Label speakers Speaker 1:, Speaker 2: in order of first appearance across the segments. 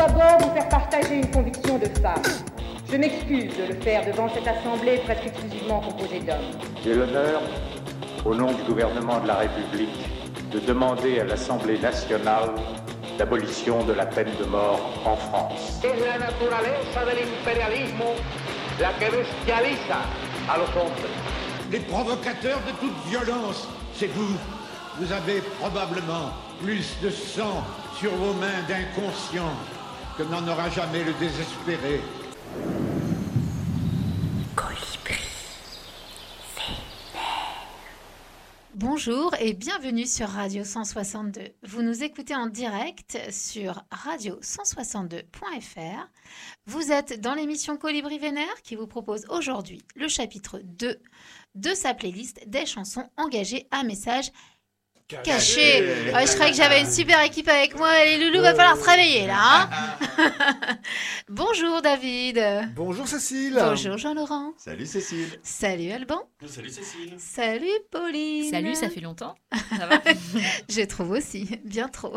Speaker 1: d'abord vous faire partager une conviction de femme. Je m'excuse de le faire devant cette assemblée presque exclusivement composée d'hommes.
Speaker 2: J'ai l'honneur, au nom du gouvernement de la République, de demander à l'Assemblée nationale l'abolition de la peine de mort en France.
Speaker 3: Es la naturaleza del imperialismo la que bestializa a los hombres.
Speaker 4: Les provocateurs de toute violence, c'est vous. Vous avez probablement plus de sang sur vos mains d'inconscients que n'en aura jamais le désespéré.
Speaker 5: Bonjour et bienvenue sur Radio 162. Vous nous écoutez en direct sur radio162.fr. Vous êtes dans l'émission Colibri Vénère qui vous propose aujourd'hui le chapitre 2 de sa playlist des chansons engagées à message caché. Ouais, je croyais que j'avais une super équipe avec moi. Les loulous, va falloir se réveiller là. hein. Bonjour David.
Speaker 6: Bonjour Cécile.
Speaker 5: Bonjour Jean-Laurent.
Speaker 6: Salut Cécile.
Speaker 5: Salut Alban.
Speaker 6: Salut Cécile.
Speaker 5: Salut Pauline.
Speaker 7: Salut, ça fait longtemps. Ça va?
Speaker 5: Je trouve aussi, bien trop.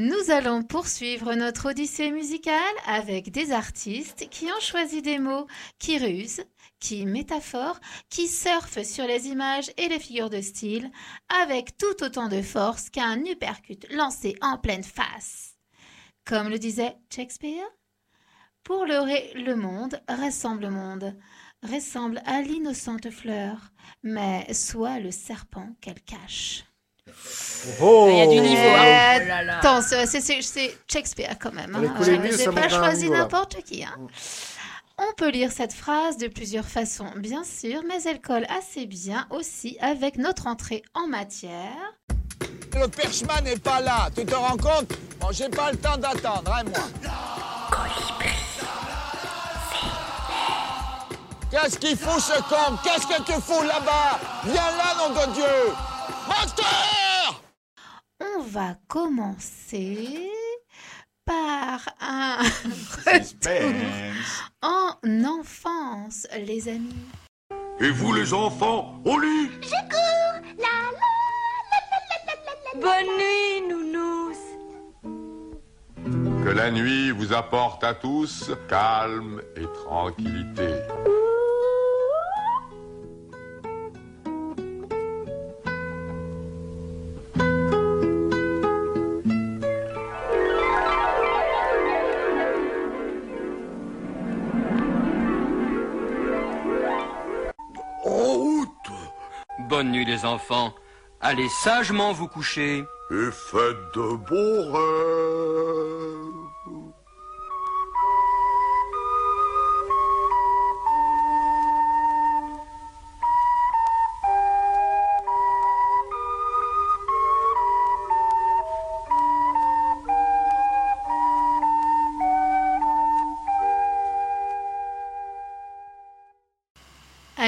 Speaker 5: Nous allons poursuivre notre odyssée musicale avec des artistes qui ont choisi des mots qui rusent, qui métaphorent, qui surfent sur les images et les figures de style avec tout autant de force qu'un uppercut lancé en pleine face. Comme le disait Shakespeare, pour le ré, le monde ressemble au monde, ressemble à l'innocente fleur, mais soit le serpent qu'elle cache.
Speaker 6: Oh
Speaker 7: Il y a du niveau. hein. Oh là là.
Speaker 5: Attends, c'est Shakespeare quand même. Hein. J'ai
Speaker 6: ça
Speaker 5: pas choisi n'importe qui. hein. On peut lire cette phrase de plusieurs façons, bien sûr, mais elle colle assez bien aussi avec notre entrée en matière.
Speaker 8: Le perchman n'est pas là, tu te rends compte? Bon, j'ai pas le temps d'attendre, hein, moi. Qu'est-ce qu'il fout ce con? Qu'est-ce que tu fous là-bas? Viens là, nom de Dieu! Moteur
Speaker 5: On va commencer par un
Speaker 6: Suspense.
Speaker 5: en enfance, les amis.
Speaker 9: Et vous les enfants, au lit?
Speaker 10: Bonne nuit, nounous.
Speaker 9: Que la nuit vous apporte à tous calme et tranquillité.
Speaker 11: Enfants. Allez sagement vous coucher.
Speaker 9: Et faites de beaux rêves.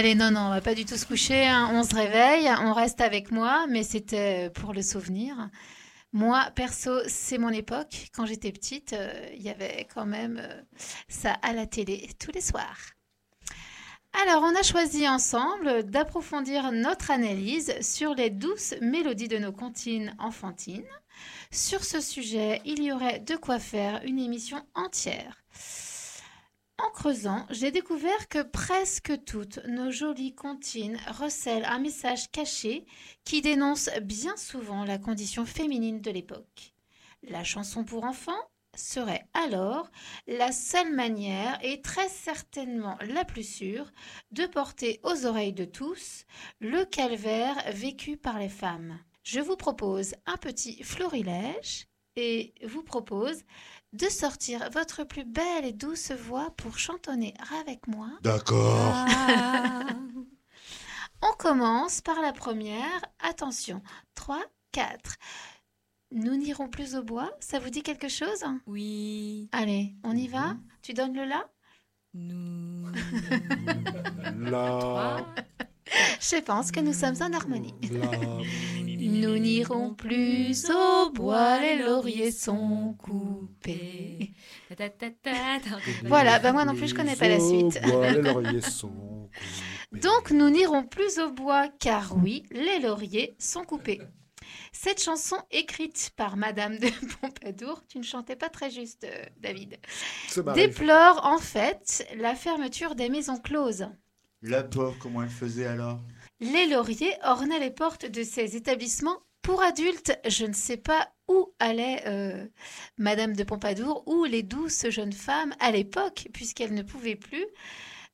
Speaker 5: Allez, non, non, on va pas du tout se coucher. hein. On se réveille, on reste avec moi, mais c'était pour le souvenir. Moi, perso, c'est mon époque. Quand j'étais petite, euh, il y avait quand même euh, ça à la télé tous les soirs. Alors, on a choisi ensemble d'approfondir notre analyse sur les douces mélodies de nos comptines enfantines. Sur ce sujet, il y aurait de quoi faire une émission entière. En creusant, j'ai découvert que presque toutes nos jolies comptines recèlent un message caché qui dénonce bien souvent la condition féminine de l'époque. La chanson pour enfants serait alors la seule manière et très certainement la plus sûre de porter aux oreilles de tous le calvaire vécu par les femmes. Je vous propose un petit florilège et vous propose de sortir votre plus belle et douce voix pour chantonner avec moi.
Speaker 6: D'accord.
Speaker 5: Ah. On commence par la première. Attention, 3, 4. Nous n'irons plus au bois. Ça vous dit quelque chose?
Speaker 7: Oui.
Speaker 5: Allez, on y va?
Speaker 6: Mhm.
Speaker 5: Tu donnes le là
Speaker 7: Nous.
Speaker 6: La,
Speaker 5: Je pense que nous sommes en harmonie. Nous n'irons plus au bois, les lauriers sont coupés. Voilà, bah moi non plus je connais pas la suite.
Speaker 6: bois, les lauriers sont coupés.
Speaker 5: Donc nous n'irons plus au bois car oui, les lauriers sont coupés. Cette chanson écrite par Madame de Pompadour, tu ne chantais pas très juste, euh, David, déplore en fait la fermeture des maisons closes.
Speaker 12: La pauvre, comment elle faisait alors?
Speaker 5: Les lauriers ornaient les portes de ces établissements pour adultes. Je ne sais pas où allait euh, Madame de Pompadour ou les douces jeunes femmes à l'époque, puisqu'elles ne pouvaient plus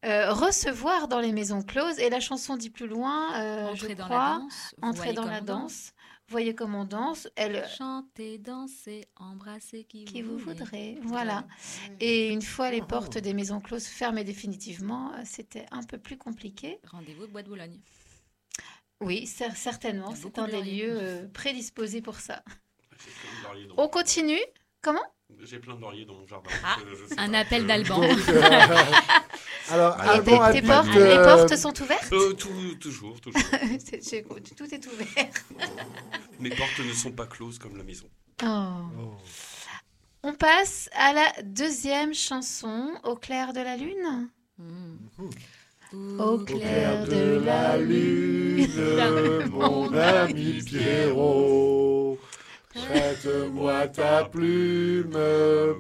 Speaker 5: euh, recevoir dans les maisons closes. Et la chanson dit plus loin, euh,
Speaker 7: Entrer
Speaker 5: je
Speaker 7: dans la
Speaker 5: crois,
Speaker 7: danse,
Speaker 5: entrer dans la danse. Voyez comme on danse. Elle,
Speaker 7: Chanter, danser, embrasser qui,
Speaker 5: qui
Speaker 7: vous
Speaker 5: vous
Speaker 7: voudrez.
Speaker 5: Voilà. Et une fois les portes des maisons closes fermées définitivement, euh, c'était un peu plus compliqué.
Speaker 7: Rendez-vous Bois de Boulogne.
Speaker 5: Oui, cer- certainement. C'est un
Speaker 7: de
Speaker 5: des lieux euh, prédisposés pour ça. On continue? Comment?
Speaker 13: J'ai plein de lauriers dans mon jardin.
Speaker 7: Ah,
Speaker 13: Je- je sais
Speaker 7: un
Speaker 13: pas.
Speaker 7: appel d'Alban.
Speaker 6: Donc, euh, Alors,
Speaker 12: Ah,
Speaker 6: Alban
Speaker 5: tes, tes
Speaker 6: habite,
Speaker 5: portes,
Speaker 6: euh,
Speaker 5: les portes sont ouvertes?
Speaker 13: Euh, tout- toujours, toujours.
Speaker 5: Tout est ouvert.
Speaker 13: Mes portes ne sont pas closes comme la maison.
Speaker 5: Oh. On passe à la deuxième chanson, Au clair de la lune. Au clair de la lune,
Speaker 6: mon ami Pierrot, prête-moi ta plume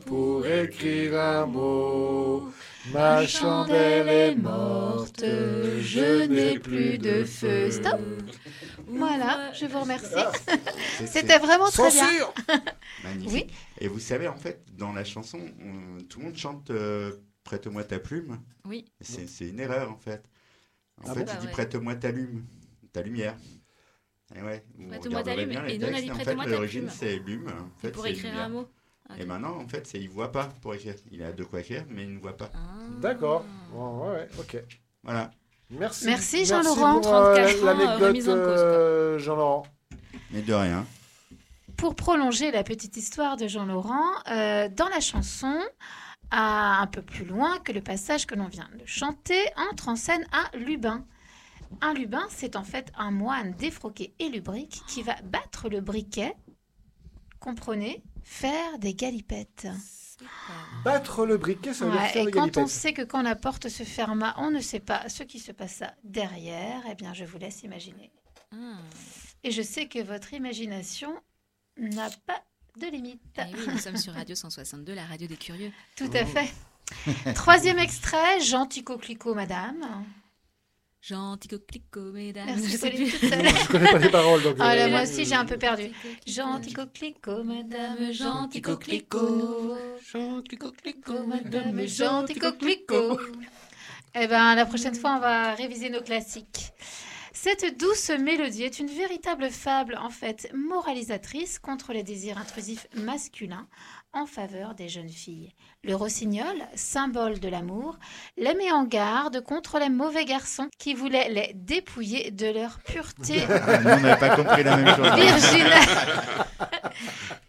Speaker 6: pour écrire un mot. Ma chandelle est morte, je n'ai plus de feu.
Speaker 5: Stop. Voilà, je vous remercie.
Speaker 12: C'est-
Speaker 5: C'était vraiment très bien.
Speaker 12: Magnifique. Et vous savez, en fait, dans la chanson, on- tout le monde chante euh, Prête-moi ta plume.
Speaker 7: Oui.
Speaker 12: C'est c'est une erreur, en fait. En
Speaker 6: Ah
Speaker 12: fait,
Speaker 6: bon?
Speaker 12: il
Speaker 7: Bah
Speaker 12: dit
Speaker 7: ouais.
Speaker 12: Prête-moi ta lume, ta lumière. Et ouais, vous
Speaker 7: Prête-moi ta lume.
Speaker 12: bien les
Speaker 7: Et nous, on a dit Prête-moi
Speaker 12: l'origine, c'est lume. En fait,
Speaker 7: pour écrire un mot.
Speaker 12: Et maintenant, en fait, c'est il voit pas pour écrire. Il a de quoi écrire, mais il ne voit pas.
Speaker 7: Ah.
Speaker 6: D'accord. Bon, ouais, ouais, ok.
Speaker 12: Voilà.
Speaker 6: Merci.
Speaker 5: Merci, Jean-Laurent.
Speaker 6: pour, euh,
Speaker 7: 34 ans,
Speaker 6: l'anecdote, euh, Jean-Laurent.
Speaker 12: Mais de rien.
Speaker 5: Pour prolonger la petite histoire de Jean-Laurent, euh, dans la chanson, à un peu plus loin que le passage que l'on vient de chanter, entre en scène un lubin. Un lubin, c'est en fait un moine défroqué et lubrique qui va battre le briquet, comprenez, faire des galipettes.
Speaker 6: Battre le briquet, ça veut dire
Speaker 5: Ouais,
Speaker 6: faire
Speaker 5: et
Speaker 6: des
Speaker 5: quand on sait que quand la porte se ferma, on ne sait pas ce qui se passa derrière, eh bien je vous laisse imaginer.
Speaker 7: Ah.
Speaker 5: Et je sais que votre imagination n'a pas de limite.
Speaker 7: Eh oui, nous sommes sur Radio 162, la radio des curieux.
Speaker 5: Tout à fait. Troisième extrait, Gentil coquelicot, madame.
Speaker 7: Gentil coquelicot, mesdames.
Speaker 5: Merci,
Speaker 7: Je.
Speaker 6: Je connais pas les paroles, donc.
Speaker 5: Ah là,
Speaker 6: euh,
Speaker 5: moi aussi, j'ai un peu perdu. Gentil coquelicot, madame, gentil coquelicot. Gentil coquelicot, madame, gentil coquelicot. Eh ben, la prochaine fois, on va réviser nos classiques. Cette douce mélodie est une véritable fable, en fait, moralisatrice contre les désirs intrusifs masculins en faveur des jeunes filles. Le rossignol, symbole de l'amour, les met en garde contre les mauvais garçons qui voulaient les dépouiller de leur pureté
Speaker 12: Ah, nous, on n'avait pas compris la même chose.
Speaker 5: virginale.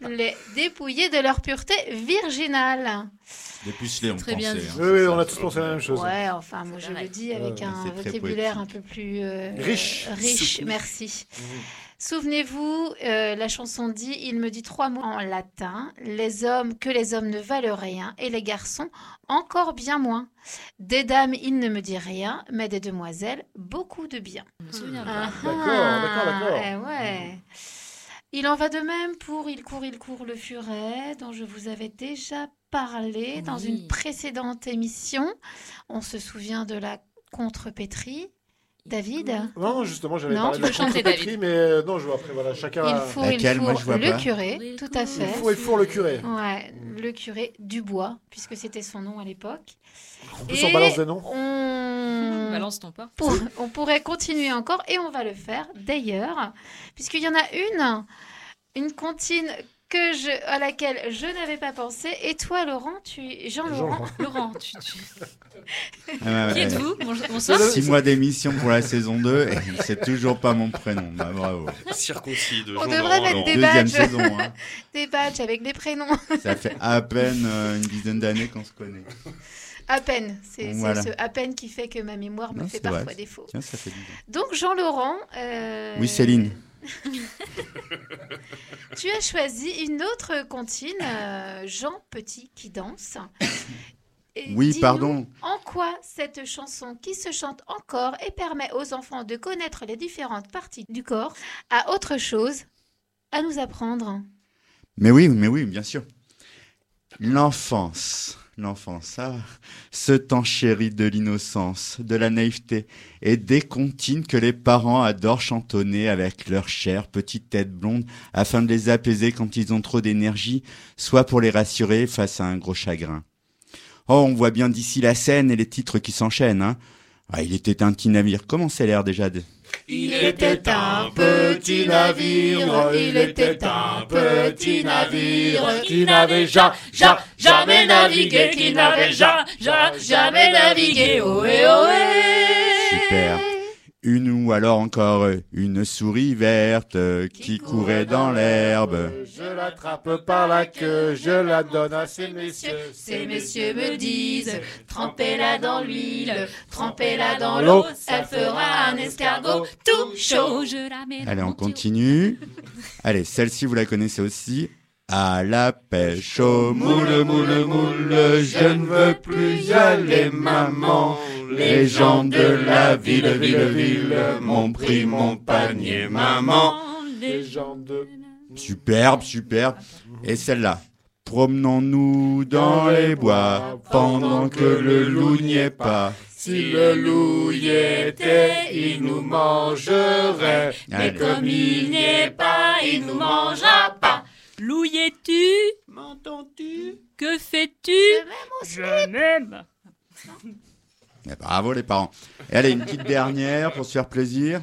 Speaker 5: les dépouiller de leur pureté virginale.
Speaker 12: Dépucelé, on
Speaker 7: Très bien
Speaker 12: pensait.
Speaker 7: dit.
Speaker 12: hein.
Speaker 6: Oui, oui, on a tous pensé la même chose.
Speaker 5: Ouais, enfin, moi je le dis avec un vocabulaire
Speaker 12: poétique.
Speaker 5: un peu plus euh,
Speaker 6: Riche.
Speaker 5: riche, merci. Souvenez-vous, euh, la chanson dit Il me dit trois mots en latin les hommes, que les hommes ne valent rien, et les garçons encore bien moins. Des dames, il ne me dit rien, mais des demoiselles, beaucoup de bien. Ah,
Speaker 6: D'accord, d'accord, d'accord.
Speaker 5: eh ouais. Il en va de même pour Il court, il court le furet, dont je vous avais déjà parlé dans une précédente émission. On se souvient de la contrepétrie. David
Speaker 6: Non, justement, j'avais parlé
Speaker 5: tu
Speaker 6: de
Speaker 5: chanter, David
Speaker 6: mais euh, non, je vois après, voilà, chacun
Speaker 5: Il
Speaker 6: a...
Speaker 5: faut,
Speaker 12: Laquelle
Speaker 5: il
Speaker 12: Moi,
Speaker 5: faut
Speaker 12: je vois
Speaker 5: le
Speaker 12: pas.
Speaker 5: curé, tout à
Speaker 6: Il
Speaker 5: fait.
Speaker 6: faut, il faut le curé.
Speaker 5: Ouais, le curé Dubois, puisque c'était son nom à l'époque.
Speaker 6: En plus, on balance des noms.
Speaker 5: On...
Speaker 7: Balance ton pas.
Speaker 5: pour- on pourrait continuer encore et on va le faire d'ailleurs, puisqu'il y en a une, une comptine que je, à laquelle je n'avais pas pensé. Et toi, Laurent, tu Jean-Laurent.
Speaker 7: Laurent, tu, tu-
Speaker 12: Ah, ouais,
Speaker 7: Qui êtes-vous Bonsoir.
Speaker 12: Six mois d'émission pour la saison 2 et c'est toujours pas mon prénom. Bah, bravo.
Speaker 13: Circoncis de
Speaker 5: On
Speaker 13: Jean-Laurent
Speaker 5: devrait mettre
Speaker 13: Laurent.
Speaker 5: des badges,
Speaker 12: saison. hein.
Speaker 5: des badges avec des prénoms.
Speaker 12: Ça fait à peine euh, une dizaine d'années qu'on se connaît.
Speaker 5: À peine. C'est
Speaker 12: Voilà.
Speaker 5: ce à peine qui fait que ma mémoire me
Speaker 12: Non,
Speaker 5: fait parfois
Speaker 12: vrai.
Speaker 5: défaut.
Speaker 12: Tiens, ça fait du bien.
Speaker 5: Donc Jean-Laurent. euh,
Speaker 12: Oui, Céline.
Speaker 5: Tu as choisi une autre comptine, euh, Jean Petit qui danse. Et
Speaker 12: Oui, pardon.
Speaker 5: En quoi cette chanson qui se chante encore et permet aux enfants de connaître les différentes parties du corps a autre chose à nous apprendre?
Speaker 12: Mais oui, mais oui, bien sûr. L'enfance, l'enfance, ça, ce temps chéri de l'innocence, de la naïveté, et des comptines que les parents adorent chantonner avec leur chère petite tête blonde afin de les apaiser quand ils ont trop d'énergie, soit pour les rassurer face à un gros chagrin. Oh, on voit bien d'ici la scène et les titres qui s'enchaînent, hein. Ah, il était un petit navire. Comment c'est l'air déjà.
Speaker 14: Il était un petit navire, il était un petit navire qui n'avait ja, ja, jamais navigué, qui n'avait ja, ja, jamais navigué. Ohé, ohé.
Speaker 12: Super. Une ou alors encore une souris verte qui courait dans l'herbe.
Speaker 6: Je l'attrape par la queue, je la donne à ces messieurs.
Speaker 14: Ces messieurs me disent, trempez-la dans l'huile, trempez-la dans l'eau, ça fera un escargot tout chaud. Je la mets
Speaker 12: Allez, on continue. Allez, celle-ci, vous la connaissez aussi. À la pêche au moule, moule, moule, je ne veux plus y aller, maman. Les gens de la ville, ville, ville m'ont pris mon panier, maman.
Speaker 6: Les gens de...
Speaker 12: Superbe, superbe. Et celle-là. Promenons-nous dans les bois pendant que le loup n'y est pas.
Speaker 14: Si le loup y était, il nous mangerait. Mais comme il n'y est pas, il nous mangera pas.
Speaker 7: Loup y es-tu
Speaker 14: M'entends-tu?
Speaker 7: Que fais-tu?
Speaker 14: Je m'aime.
Speaker 12: Eh, Bravo les parents. Et allez, une petite dernière pour se faire plaisir.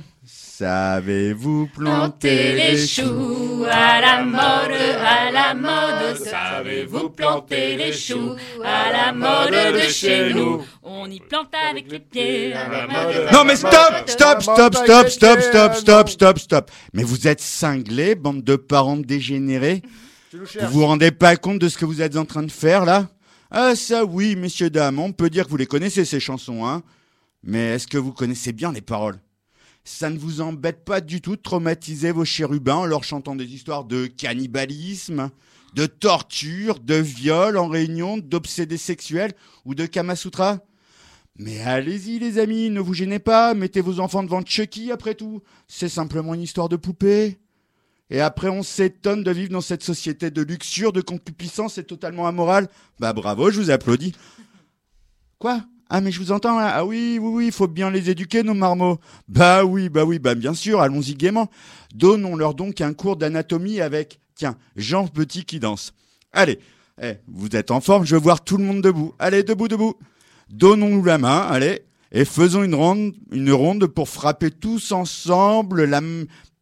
Speaker 12: Savez-vous planter les choux
Speaker 14: à la mode, à la mode. Savez-vous planter les choux à la mode de chez nous?
Speaker 7: On y plante avec les pieds.
Speaker 14: À la mode.
Speaker 12: Non mais stop, stop, stop, stop, stop, stop, stop, stop, stop. Mais vous êtes cinglés, bande de parents dégénérés. Vous vous rendez pas compte de ce que vous êtes en train de faire là? Ah ça oui, messieurs dames, on peut dire que vous les connaissez ces chansons, hein. Mais est-ce que vous connaissez bien les paroles? Ça ne vous embête pas du tout de traumatiser vos chérubins en leur chantant des histoires de cannibalisme, de torture, de viol en réunion, d'obsédés sexuels ou de Kamasutra mais allez-y les amis, ne vous gênez pas, mettez vos enfants devant Chucky après tout. C'est simplement une histoire de poupée. Et après on s'étonne de vivre dans cette société de luxure, de concupiscence et totalement amorale. Bah bravo, je vous applaudis. Quoi? Ah mais je vous entends là. Ah oui, oui, oui, il faut bien les éduquer nos marmots. Bah oui, bah oui, bah bien sûr, allons-y gaiement. Donnons-leur donc un cours d'anatomie avec, tiens, Jean Petit qui danse. Allez, eh, vous êtes en forme, je veux voir tout le monde debout. Allez, debout, debout. Donnons-nous la main, allez, et faisons une ronde, une ronde pour frapper tous ensemble la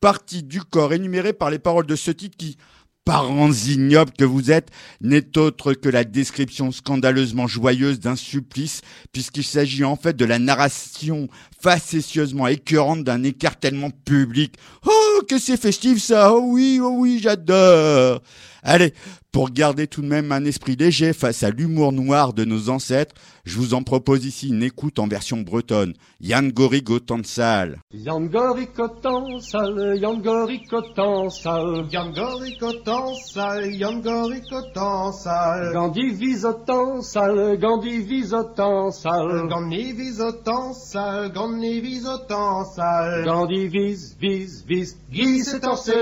Speaker 12: partie du corps énumérée par les paroles de ce titre qui, parents ignobles que vous êtes, n'est autre que la description scandaleusement joyeuse d'un supplice, puisqu'il s'agit en fait de la narration facétieusement écœurante d'un écartèlement public. Oh, que c'est festif ça Oh oui, oh oui, j'adore Allez, pour garder tout de même un esprit léger face à l'humour noir de nos ancêtres, je vous en propose ici une écoute en version bretonne. Yann Gorigo Tansal.
Speaker 15: Yangorikotan sal, yangorikotan sal.
Speaker 16: Yangorikotan sal, yangorikotan sal.
Speaker 15: Gandhi visotan sal, Gandhi visotan sal.
Speaker 16: Gandhi visotan sal, Gandhi visotan sal.
Speaker 15: Gandhi vis, vis, vis.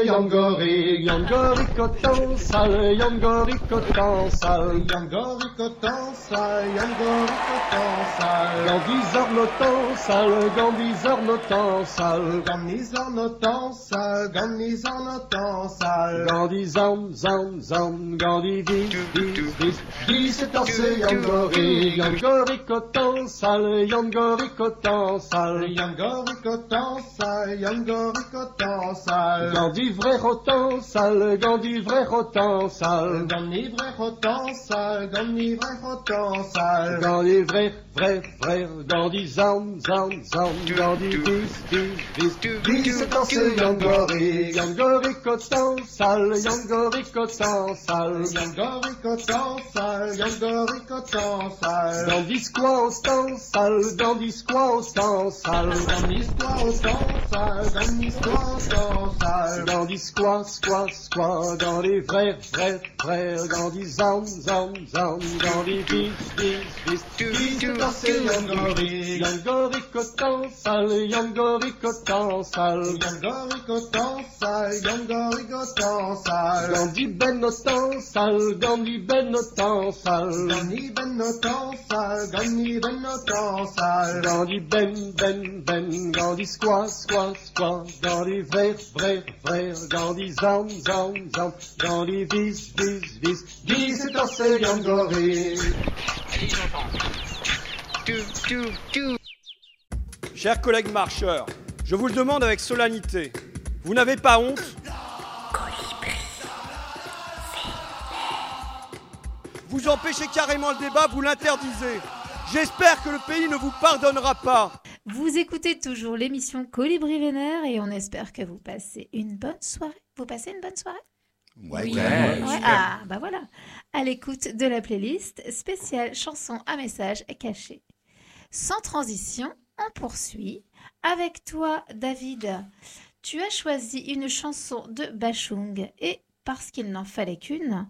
Speaker 15: Yangori, yangorikotan salle, Yangorico danse,
Speaker 16: Yangorico danse, Yangorico danse,
Speaker 15: Gambizor no danse, Gambizor no danse,
Speaker 16: Gambizor no danse, Gambizor no danse,
Speaker 15: Gandizam, zam, zam, Gandi vis, vis, vis, vis, c'est danser Yangori, Yangorico danse, Yangorico danse,
Speaker 16: Yangorico danse, Yangorico danse,
Speaker 15: Gandhi vrai rotan, sale, Gandhi euh,
Speaker 16: dans les vrais potentiels, dans les vrais potentiels.
Speaker 15: Dans les vrais, vrais, vrais, dans des dans des vis, vis, vis, vis, dans potentiel, potentiel. Potentiel, potentiel. Dans des squats
Speaker 16: dans des squats. Dans des squats dans des squats. Dans
Speaker 15: des squats, squats, dans les vrais Frères, frères, frères, Gandhi, zam, zam, zam, Gandhi, vis, vis, vis, vis, danser Yangori, Yangori, coton, sale, Yangori, coton, sale,
Speaker 16: Yangori, coton, sale, Yangori, coton, sale,
Speaker 15: Gandhi, ben, autant, sale, Gandhi, ben, autant, sale,
Speaker 16: Gandhi, ben, autant, sale, Gandhi, ben, autant, sale,
Speaker 15: Gandhi, ben, ben, ben, Gandhi, squat, squat, squat, Gandhi, vert, vert, vert, Gandhi, zam, zam, zam,
Speaker 17: Chers collègues marcheurs, je vous le demande avec solennité. Vous n'avez pas honte? Vous empêchez carrément le débat, vous l'interdisez. J'espère que le pays ne vous pardonnera pas.
Speaker 5: Vous écoutez toujours l'émission Colibri Vénère et on espère que vous passez une bonne soirée. Vous passez une bonne soirée?
Speaker 12: Ouais,
Speaker 5: Oui.
Speaker 12: ouais,
Speaker 5: Ouais,
Speaker 12: super.
Speaker 5: Ah, bah voilà. À l'écoute de la playlist spéciale chansons à message caché. Sans transition, on poursuit. Avec toi, David, tu as choisi une chanson de Bachung et parce qu'il n'en fallait qu'une,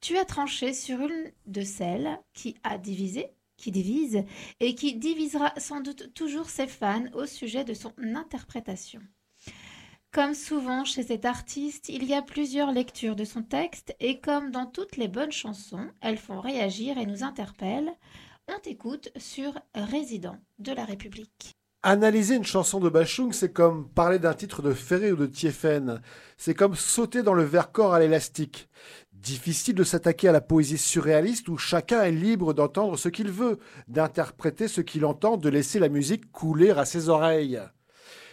Speaker 5: tu as tranché sur une de celles qui a divisé, qui divise et qui divisera sans doute toujours ses fans au sujet de son interprétation. Comme souvent chez cet artiste, il y a plusieurs lectures de son texte et comme dans toutes les bonnes chansons, elles font réagir et nous interpellent. On t'écoute sur Résident de la République.
Speaker 6: Analyser une chanson de Bachung, c'est comme parler d'un titre de Ferré ou de Thieffen. C'est comme sauter dans le verre-corps à l'élastique. Difficile de s'attaquer à la poésie surréaliste où chacun est libre d'entendre ce qu'il veut, d'interpréter ce qu'il entend, de laisser la musique couler à ses oreilles.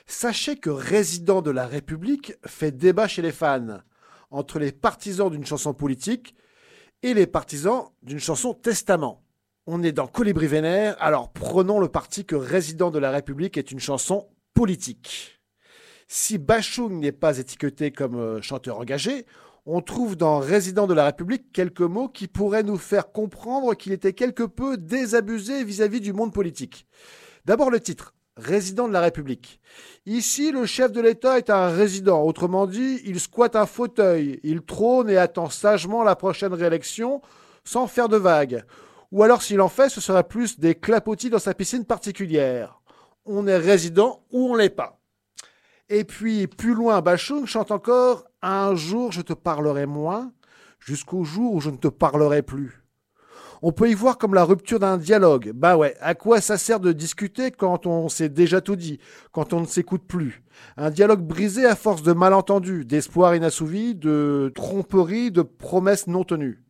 Speaker 6: Sachez que Résident de la République fait débat chez les fans, entre les partisans d'une chanson politique et les partisans d'une chanson testament. On est dans Colibri Vénère, alors prenons le parti que Résident de la République est une chanson politique. Si Bachung n'est pas étiqueté comme euh, chanteur engagé, on trouve dans Résident de la République quelques mots qui pourraient nous faire comprendre qu'il était quelque peu désabusé vis-à-vis du monde politique. D'abord le titre, Résident de la République. Ici, le chef de l'État est un résident, autrement dit, il squatte un fauteuil, il trône et attend sagement la prochaine réélection sans faire de vagues. Ou alors s'il en fait, ce serait plus des clapotis dans sa piscine particulière. On est résident ou on l'est pas. Et puis, plus loin, Bachung chante encore Un jour je te parlerai moins, jusqu'au jour où je ne te parlerai plus. On peut y voir comme la rupture d'un dialogue. Bah ouais, à quoi ça sert de discuter quand on s'est déjà tout dit, quand on ne s'écoute plus? Un dialogue brisé à force de malentendus, d'espoirs inassouvis, de tromperies, de promesses non tenues.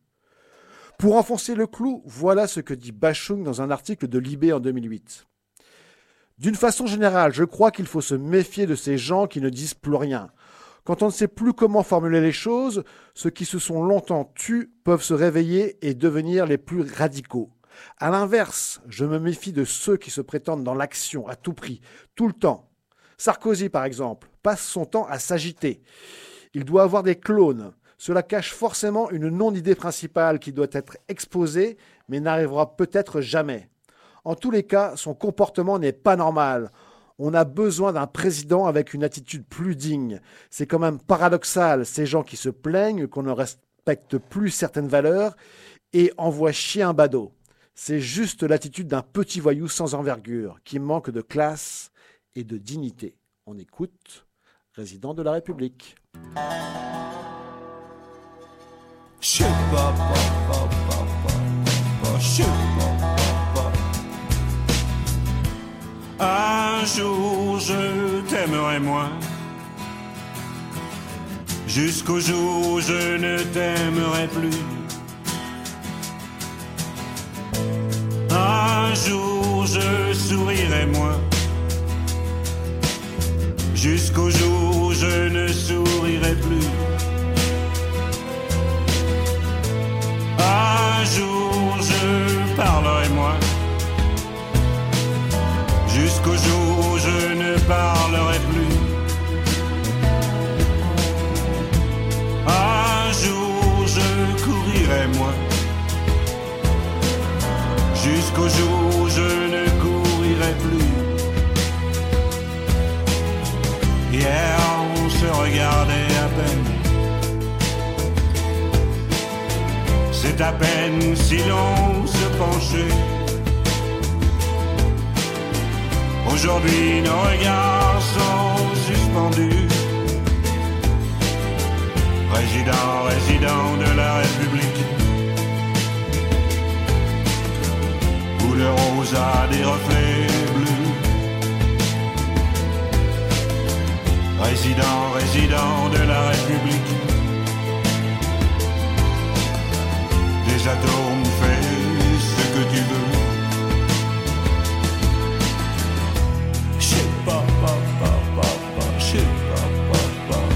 Speaker 6: Pour enfoncer le clou, voilà ce que dit Bachung dans un article de Libé en 2008. D'une façon générale, je crois qu'il faut se méfier de ces gens qui ne disent plus rien. Quand on ne sait plus comment formuler les choses, ceux qui se sont longtemps tus peuvent se réveiller et devenir les plus radicaux. À l'inverse, je me méfie de ceux qui se prétendent dans l'action à tout prix, tout le temps. Sarkozy, par exemple, passe son temps à s'agiter. Il doit avoir des clones. Cela cache forcément une non-idée principale qui doit être exposée, mais n'arrivera peut-être jamais. En tous les cas, son comportement n'est pas normal. On a besoin d'un président avec une attitude plus digne. C'est quand même paradoxal, ces gens qui se plaignent qu'on ne respecte plus certaines valeurs et envoient chier un badaud. C'est juste l'attitude d'un petit voyou sans envergure, qui manque de classe et de dignité. On écoute Résident de la République.
Speaker 18: Un jour je t'aimerai moins, jusqu'au jour où je ne t'aimerai plus. Un jour je sourirai moins, jusqu'au jour où je ne sourirai plus. Un jour je parlerai moins À peine si l'on se penchait. Aujourd'hui, nos regards sont suspendus. Résident, résident de la République. Où le rose a des reflets bleus. Résident, résident de la République. Pas, pas, pas, je sais pas, pas, pas.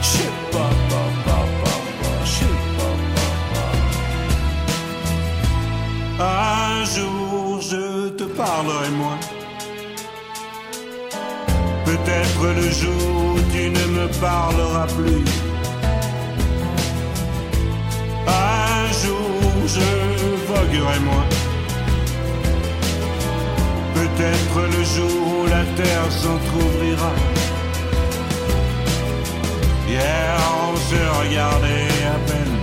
Speaker 18: Je sais pas, pas, pas, pas, pas, je sais pas, pas, pas. Un jour je te parlerai moi. Peut-être le jour où tu ne me parleras plus. Voguerai moi. Peut-être le jour où la terre s'entr'ouvrira. Hier on se regardait à peine.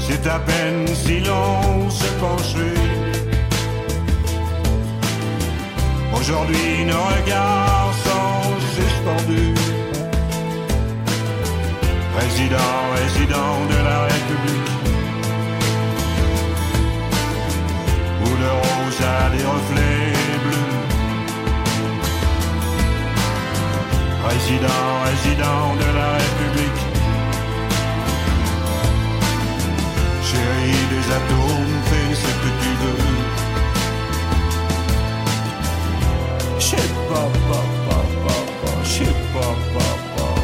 Speaker 18: C'est à peine si l'on se penchait. Aujourd'hui nos regards sont suspendus. Résident, résident de la République. Des reflets bleus. Résident, résident de la République. Chérie des atomes, fais ce que tu veux. Je sais pas, pas, pas, pas, pas, je sais pas, pas, pas.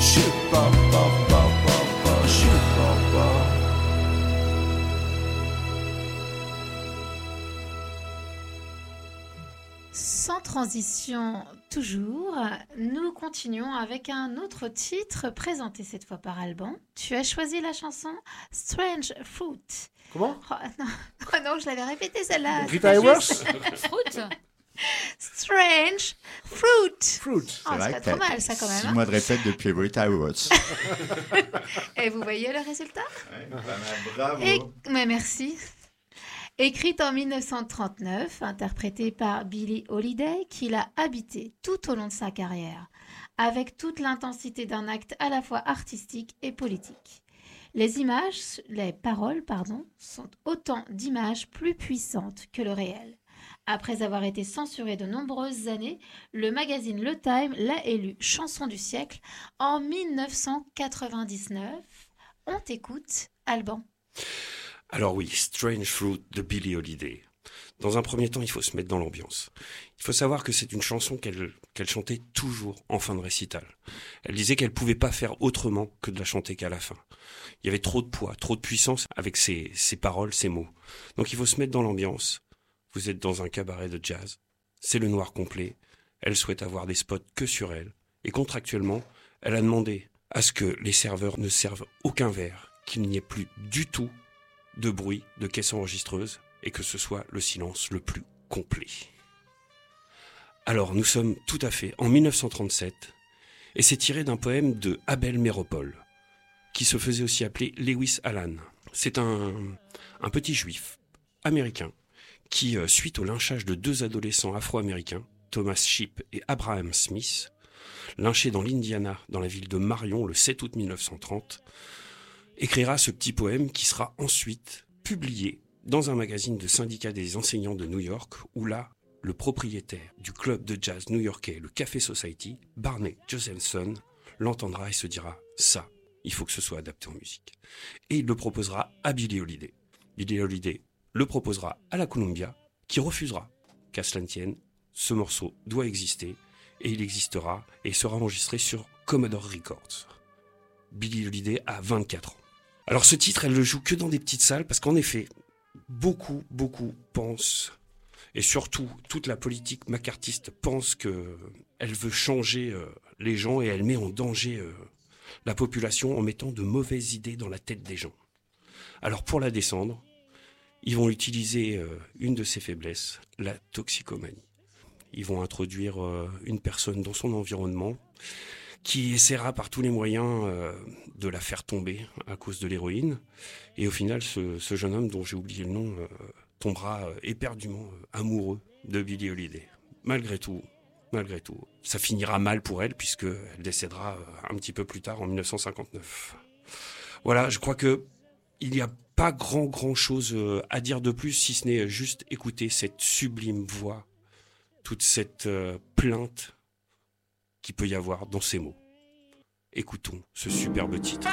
Speaker 18: Je
Speaker 5: transition, toujours, nous continuons avec un autre titre présenté cette fois par Alban. Tu as choisi la chanson Strange Fruit.
Speaker 6: Comment
Speaker 5: oh, non. Oh non, je l'avais répété celle-là.
Speaker 6: Rita Hayworth
Speaker 5: Fruit Strange Fruit.
Speaker 6: Fruit.
Speaker 5: Oh, c'est pas trop mal ça quand même.
Speaker 12: Six
Speaker 5: hein.
Speaker 12: mois de répète depuis Rita Hayworth.
Speaker 5: Et vous voyez le résultat?
Speaker 12: Bravo.
Speaker 5: Et- ouais, merci. Écrite en 1939, interprétée par Billie Holiday, qui l'a habité tout au long de sa carrière, avec toute l'intensité d'un acte à la fois artistique et politique. Les images, les paroles, pardon, sont autant d'images plus puissantes que le réel. Après avoir été censuré de nombreuses années, le magazine Le Time l'a élu chanson du siècle en 1999. On t'écoute, Alban.
Speaker 13: Alors oui, Strange Fruit de Billie Holiday. Dans un premier temps, il faut se mettre dans l'ambiance. Il faut savoir que c'est une chanson qu'elle qu'elle chantait toujours en fin de récital. Elle disait qu'elle pouvait pas faire autrement que de la chanter qu'à la fin. Il y avait trop de poids, trop de puissance avec ses, ses paroles, ses mots. Donc il faut se mettre dans l'ambiance. Vous êtes dans un cabaret de jazz. C'est le noir complet. Elle souhaite avoir des spots que sur elle. Et contractuellement, elle a demandé à ce que les serveurs ne servent aucun verre, qu'il n'y ait plus du tout de bruit de caisse enregistreuse et que ce soit le silence le plus complet. Alors nous sommes tout à fait en 1937 et c'est tiré d'un poème de Abel Méropole qui se faisait aussi appeler Lewis Allan. C'est un, petit juif américain qui, euh, suite au lynchage de deux adolescents afro-américains, Thomas Sheep et Abraham Smith, lynchés dans l'Indiana, dans la ville de Marion, le 7 août 1930, écrira ce petit poème qui sera ensuite publié dans un magazine de syndicat des enseignants de New York, où là, le propriétaire du club de jazz new-yorkais, le Café Society, Barney Josephson, l'entendra et se dira ça, il faut que ce soit adapté en musique. Et il le proposera à Billie Holiday. Billie Holiday le proposera à la Columbia, qui refusera qu'à cela ne tienne, ce morceau doit exister, et il existera et sera enregistré sur Commodore Records. Billie Holiday a 24 ans. Alors ce titre, elle le joue que dans des petites salles, parce qu'en effet, beaucoup, beaucoup pensent, et surtout toute la politique macartiste pense que elle veut changer euh, les gens et elle met en danger euh, la population en mettant de mauvaises idées dans la tête des gens. Alors pour la descendre, ils vont utiliser euh, une de ses faiblesses, la toxicomanie. Ils vont introduire une personne dans son environnement qui essaiera par tous les moyens euh, de la faire tomber à cause de l'héroïne. Et au final, ce, jeune homme dont j'ai oublié le nom euh, tombera euh, éperdument amoureux de Billie Holiday. Malgré tout, malgré tout, ça finira mal pour elle puisque elle décédera un petit peu plus tard en 1959. Voilà, je crois que il n'y a pas grand grand chose à dire de plus si ce n'est juste écouter cette sublime voix, toute cette plainte qu'il peut y avoir dans ces mots. Écoutons ce superbe titre.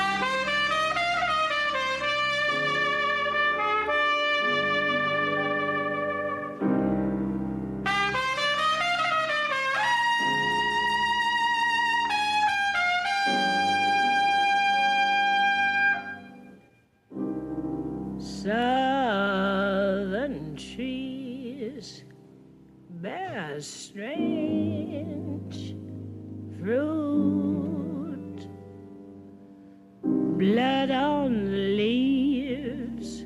Speaker 19: Southern trees bear strange fruit, blood on the leaves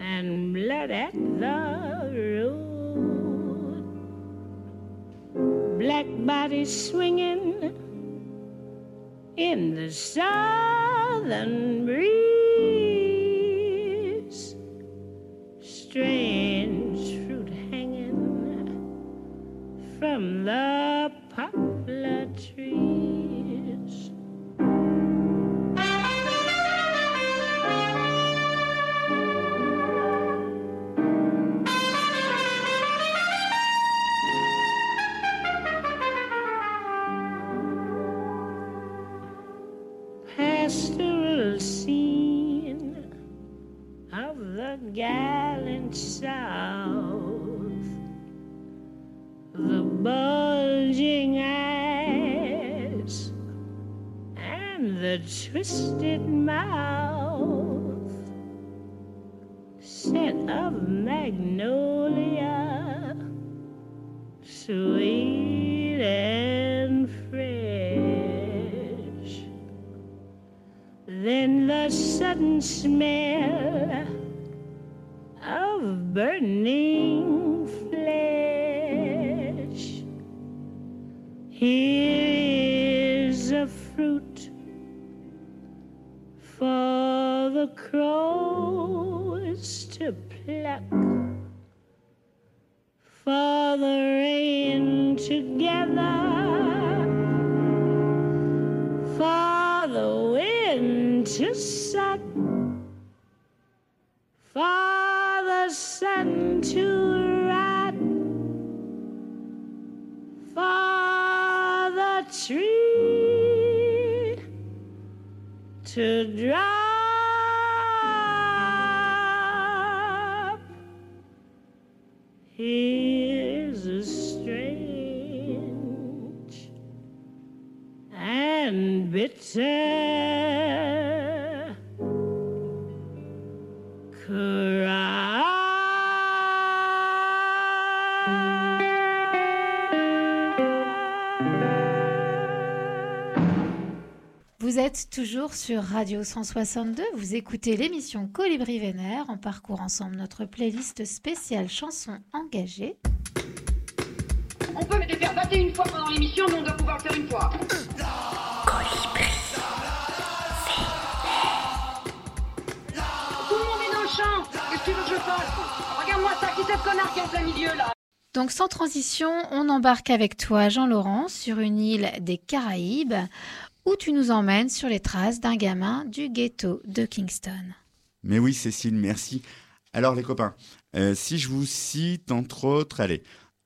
Speaker 19: and blood at the root, black bodies swinging in the southern breeze. Strange fruit hanging from the trees. Pastoral scene of the gallant South, the twisted mouth, scent of magnolia, sweet and fresh. Then the sudden smell of burning flesh. Here the crows to pluck, for the rain to gather for the wind to suck, for the sun to rot, for the tree to drop. A strange and bitter
Speaker 5: êtes toujours sur Radio 162, vous écoutez l'émission Colibri Vénère, on parcourt ensemble notre playlist spéciale chansons engagées.
Speaker 1: On peut me défaire battre une fois pendant l'émission, mais on doit pouvoir le faire une fois. Tout le monde est dans le champ. Qu'est-ce que tu veux que je fasse Regarde-moi ça, qui c'est ce connard qui est en plein milieu là
Speaker 5: Donc sans transition, on embarque avec toi Jean-Laurent sur une île des Caraïbes où tu nous emmènes sur les traces d'un gamin du ghetto de Kingston.
Speaker 12: Mais oui, Cécile, merci. Alors, les copains, euh, si je vous cite, entre autres, allez,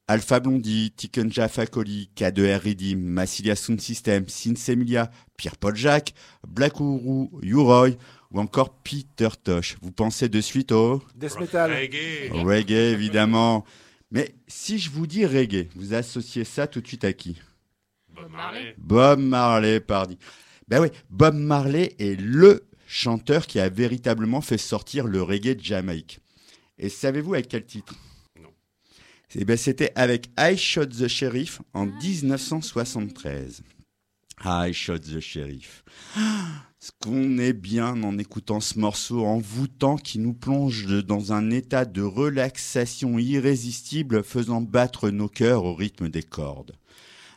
Speaker 12: Alpha Blondie, Tiken Jaffa Coli, K2R Redeem, Massilia Sound System, Sinsemilia, Pierre-Paul Jacques, Black Ourou, Uroy, ou encore Peter Tosh. Vous pensez de suite au...
Speaker 6: Death metal.
Speaker 12: Au reggae, évidemment. Mais si je vous dis reggae, vous associez ça tout de suite à qui?
Speaker 13: Bob Marley.
Speaker 12: Bob Marley, pardi. Ben oui, Bob Marley est le chanteur qui a véritablement fait sortir le reggae de Jamaïque. Et savez-vous avec quel titre?
Speaker 13: Non.
Speaker 12: Eh ben, C'était avec I Shot the Sheriff en 1973. I Shot the Sheriff. Ah, Ce qu'on est bien en écoutant ce morceau envoûtant qui nous plonge dans un état de relaxation irrésistible faisant battre nos cœurs au rythme des cordes.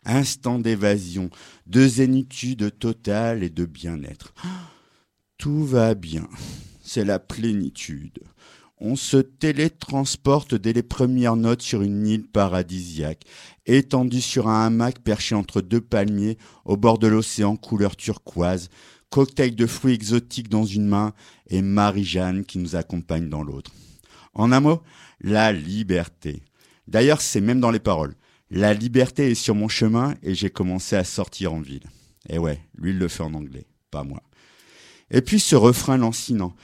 Speaker 12: Instant d'évasion, de zénitude totale et de bien-être. Tout va bien, c'est la plénitude. On se télétransporte dès les premières notes sur une île paradisiaque, étendue sur un hamac perché entre deux palmiers au bord de l'océan couleur turquoise, cocktail de fruits exotiques dans une main et Marie-Jeanne qui nous accompagne dans l'autre. En un mot, la liberté. D'ailleurs, c'est même dans les paroles. La liberté est sur mon chemin et j'ai commencé à sortir en ville. Et ouais, lui il le fait en anglais, pas moi. Et puis ce refrain lancinant.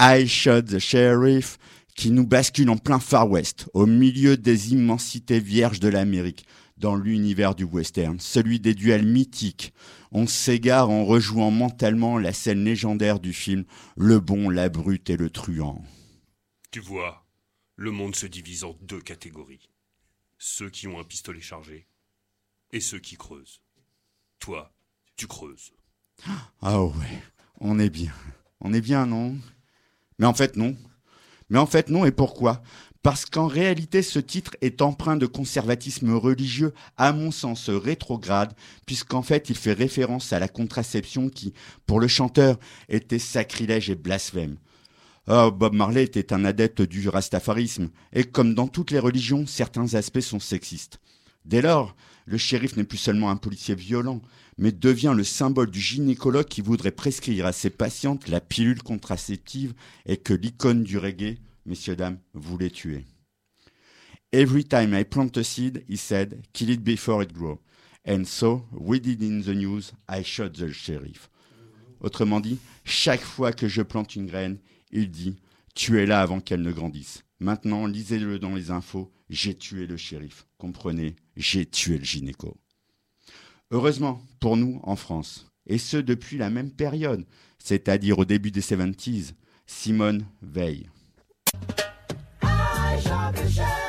Speaker 12: I shot the sheriff qui nous bascule en plein Far West, au milieu des immensités vierges de l'Amérique, dans l'univers du western, celui des duels mythiques. On s'égare en rejouant mentalement la scène légendaire du film Le bon, la brute et le truand.
Speaker 13: Tu vois, le monde se divise en deux catégories. Ceux qui ont un pistolet chargé et ceux qui creusent. Toi, tu creuses.
Speaker 12: Ah ouais, on est bien. On est bien, non? Mais en fait, non. Mais en fait, non, et pourquoi? Parce qu'en réalité, ce titre est empreint de conservatisme religieux, à mon sens rétrograde, puisqu'en fait, il fait référence à la contraception qui, pour le chanteur, était sacrilège et blasphème. Oh, Bob Marley était un adepte du rastafarisme, et comme dans toutes les religions, certains aspects sont sexistes. Dès lors, le shérif n'est plus seulement un policier violent, mais devient le symbole du gynécologue qui voudrait prescrire à ses patientes la pilule contraceptive et que l'icône du reggae, messieurs, dames, voulait tuer. Every time I plant a seed, he said, kill it before it grows. And so, we did in the news, I shot the sheriff. Autrement dit, chaque fois que je plante une graine, il dit, tuez-la avant qu'elle ne grandisse. Maintenant, lisez-le dans les infos, j'ai tué le shérif. Comprenez, j'ai tué le gynéco. Heureusement pour nous en France, et ce depuis la même période, c'est-à-dire au début des 70s, Simone Veil.
Speaker 20: All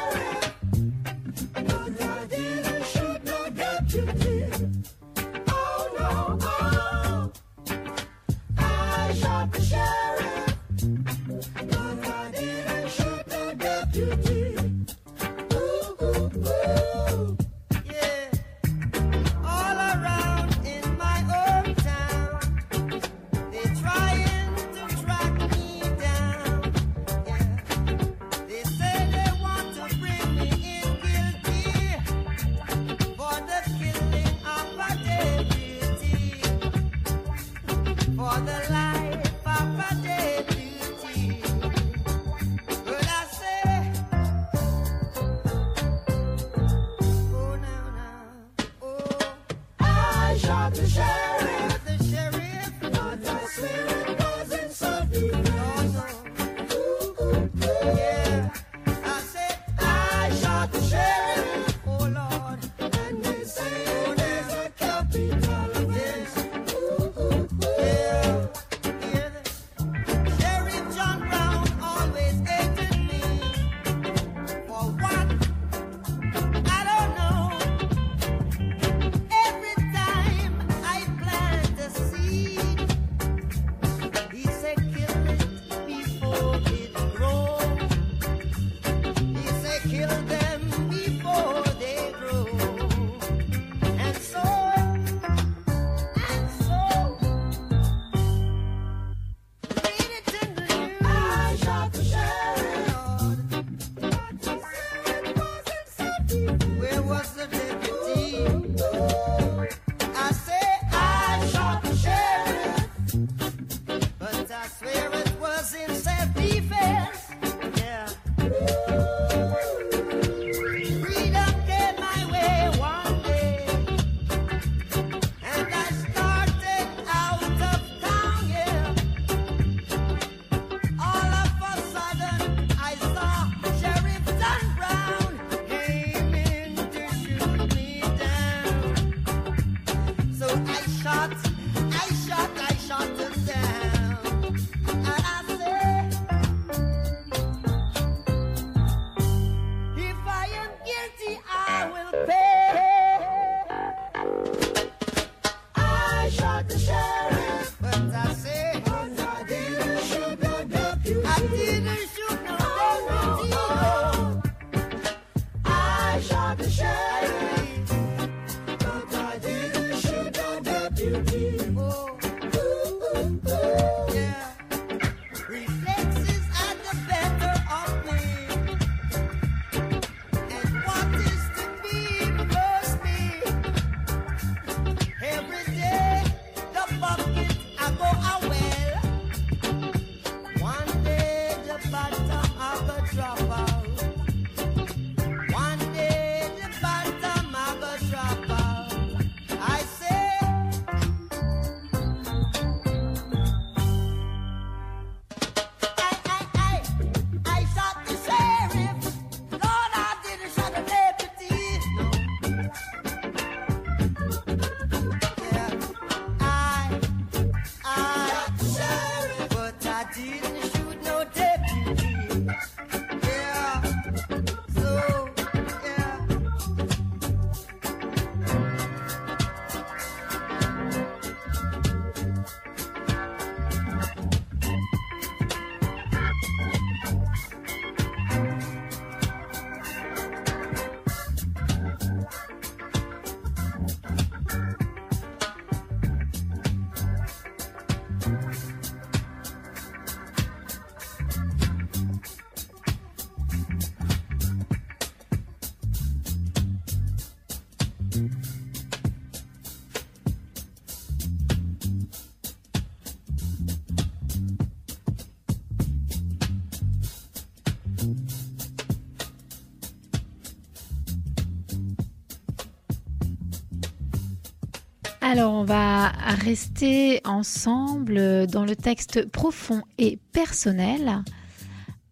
Speaker 5: Alors, on va rester ensemble dans le texte profond et personnel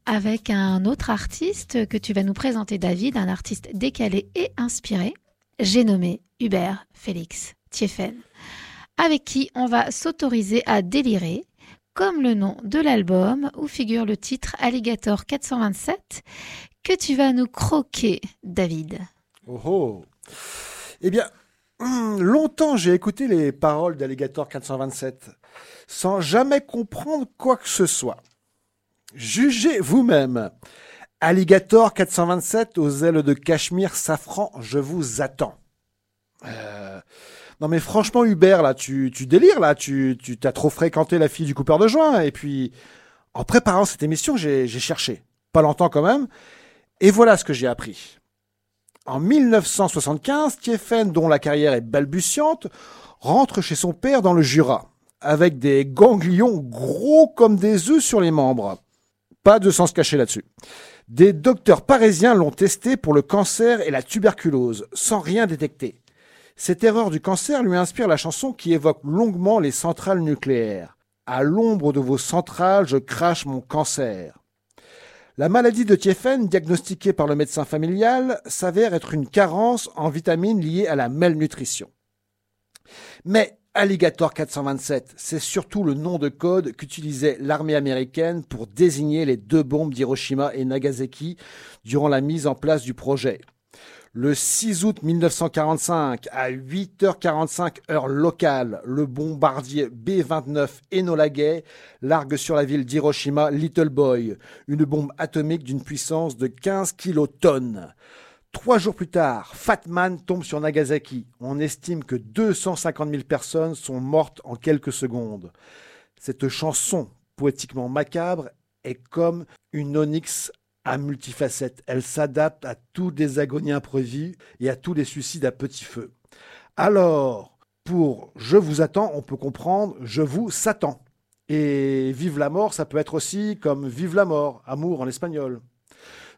Speaker 5: avec un autre artiste que tu vas nous présenter, David, un artiste décalé et inspiré. J'ai nommé Hubert Félix Thieffen, avec qui on va s'autoriser à délirer, comme le nom de l'album où figure le titre Alligator 427, que tu vas nous croquer, David?
Speaker 6: Oh oh Eh bien, hum, longtemps j'ai écouté les paroles d'Alligator 427 sans jamais comprendre quoi que ce soit. Jugez vous-même. Alligator 427 aux ailes de cachemire safran, je vous attends. Euh, Non mais franchement Hubert, là, tu, tu délires, là, tu tu t'as trop fréquenté la fille du coupeur de joint, et puis en préparant cette émission, j'ai j'ai cherché. Pas longtemps quand même. Et voilà ce que j'ai appris. En 1975, Thieffen, dont la carrière est balbutiante, rentre chez son père dans le Jura, avec des ganglions gros comme des œufs sur les membres. Pas de sens caché là-dessus. Des docteurs parisiens l'ont testé pour le cancer et la tuberculose, sans rien détecter. Cette erreur du cancer lui inspire la chanson qui évoque longuement les centrales nucléaires. À l'ombre de vos centrales, je crache mon cancer. La maladie de Thieffen, diagnostiquée par le médecin familial, s'avère être une carence en vitamines liée à la malnutrition. Mais Alligator 427, c'est surtout le nom de code qu'utilisait l'armée américaine pour désigner les deux bombes d'Hiroshima et Nagasaki durant la mise en place du projet. Le 6 août 1945, à 8h45 heure locale, le bombardier B-29 Enola Gay largue sur la ville d'Hiroshima Little Boy, une bombe atomique d'une puissance de 15 kilotonnes. Trois jours plus tard, Fatman tombe sur Nagasaki. On estime que 250 000 personnes sont mortes en quelques secondes. Cette chanson poétiquement macabre est comme une onyx à multifacettes. Elle s'adapte à tous les agonies imprévues et à tous les suicides à petit feu. Alors, pour Je vous attends, on peut comprendre Je vous Satan. Et Vive la mort, ça peut être aussi comme Vive la mort, amour en espagnol.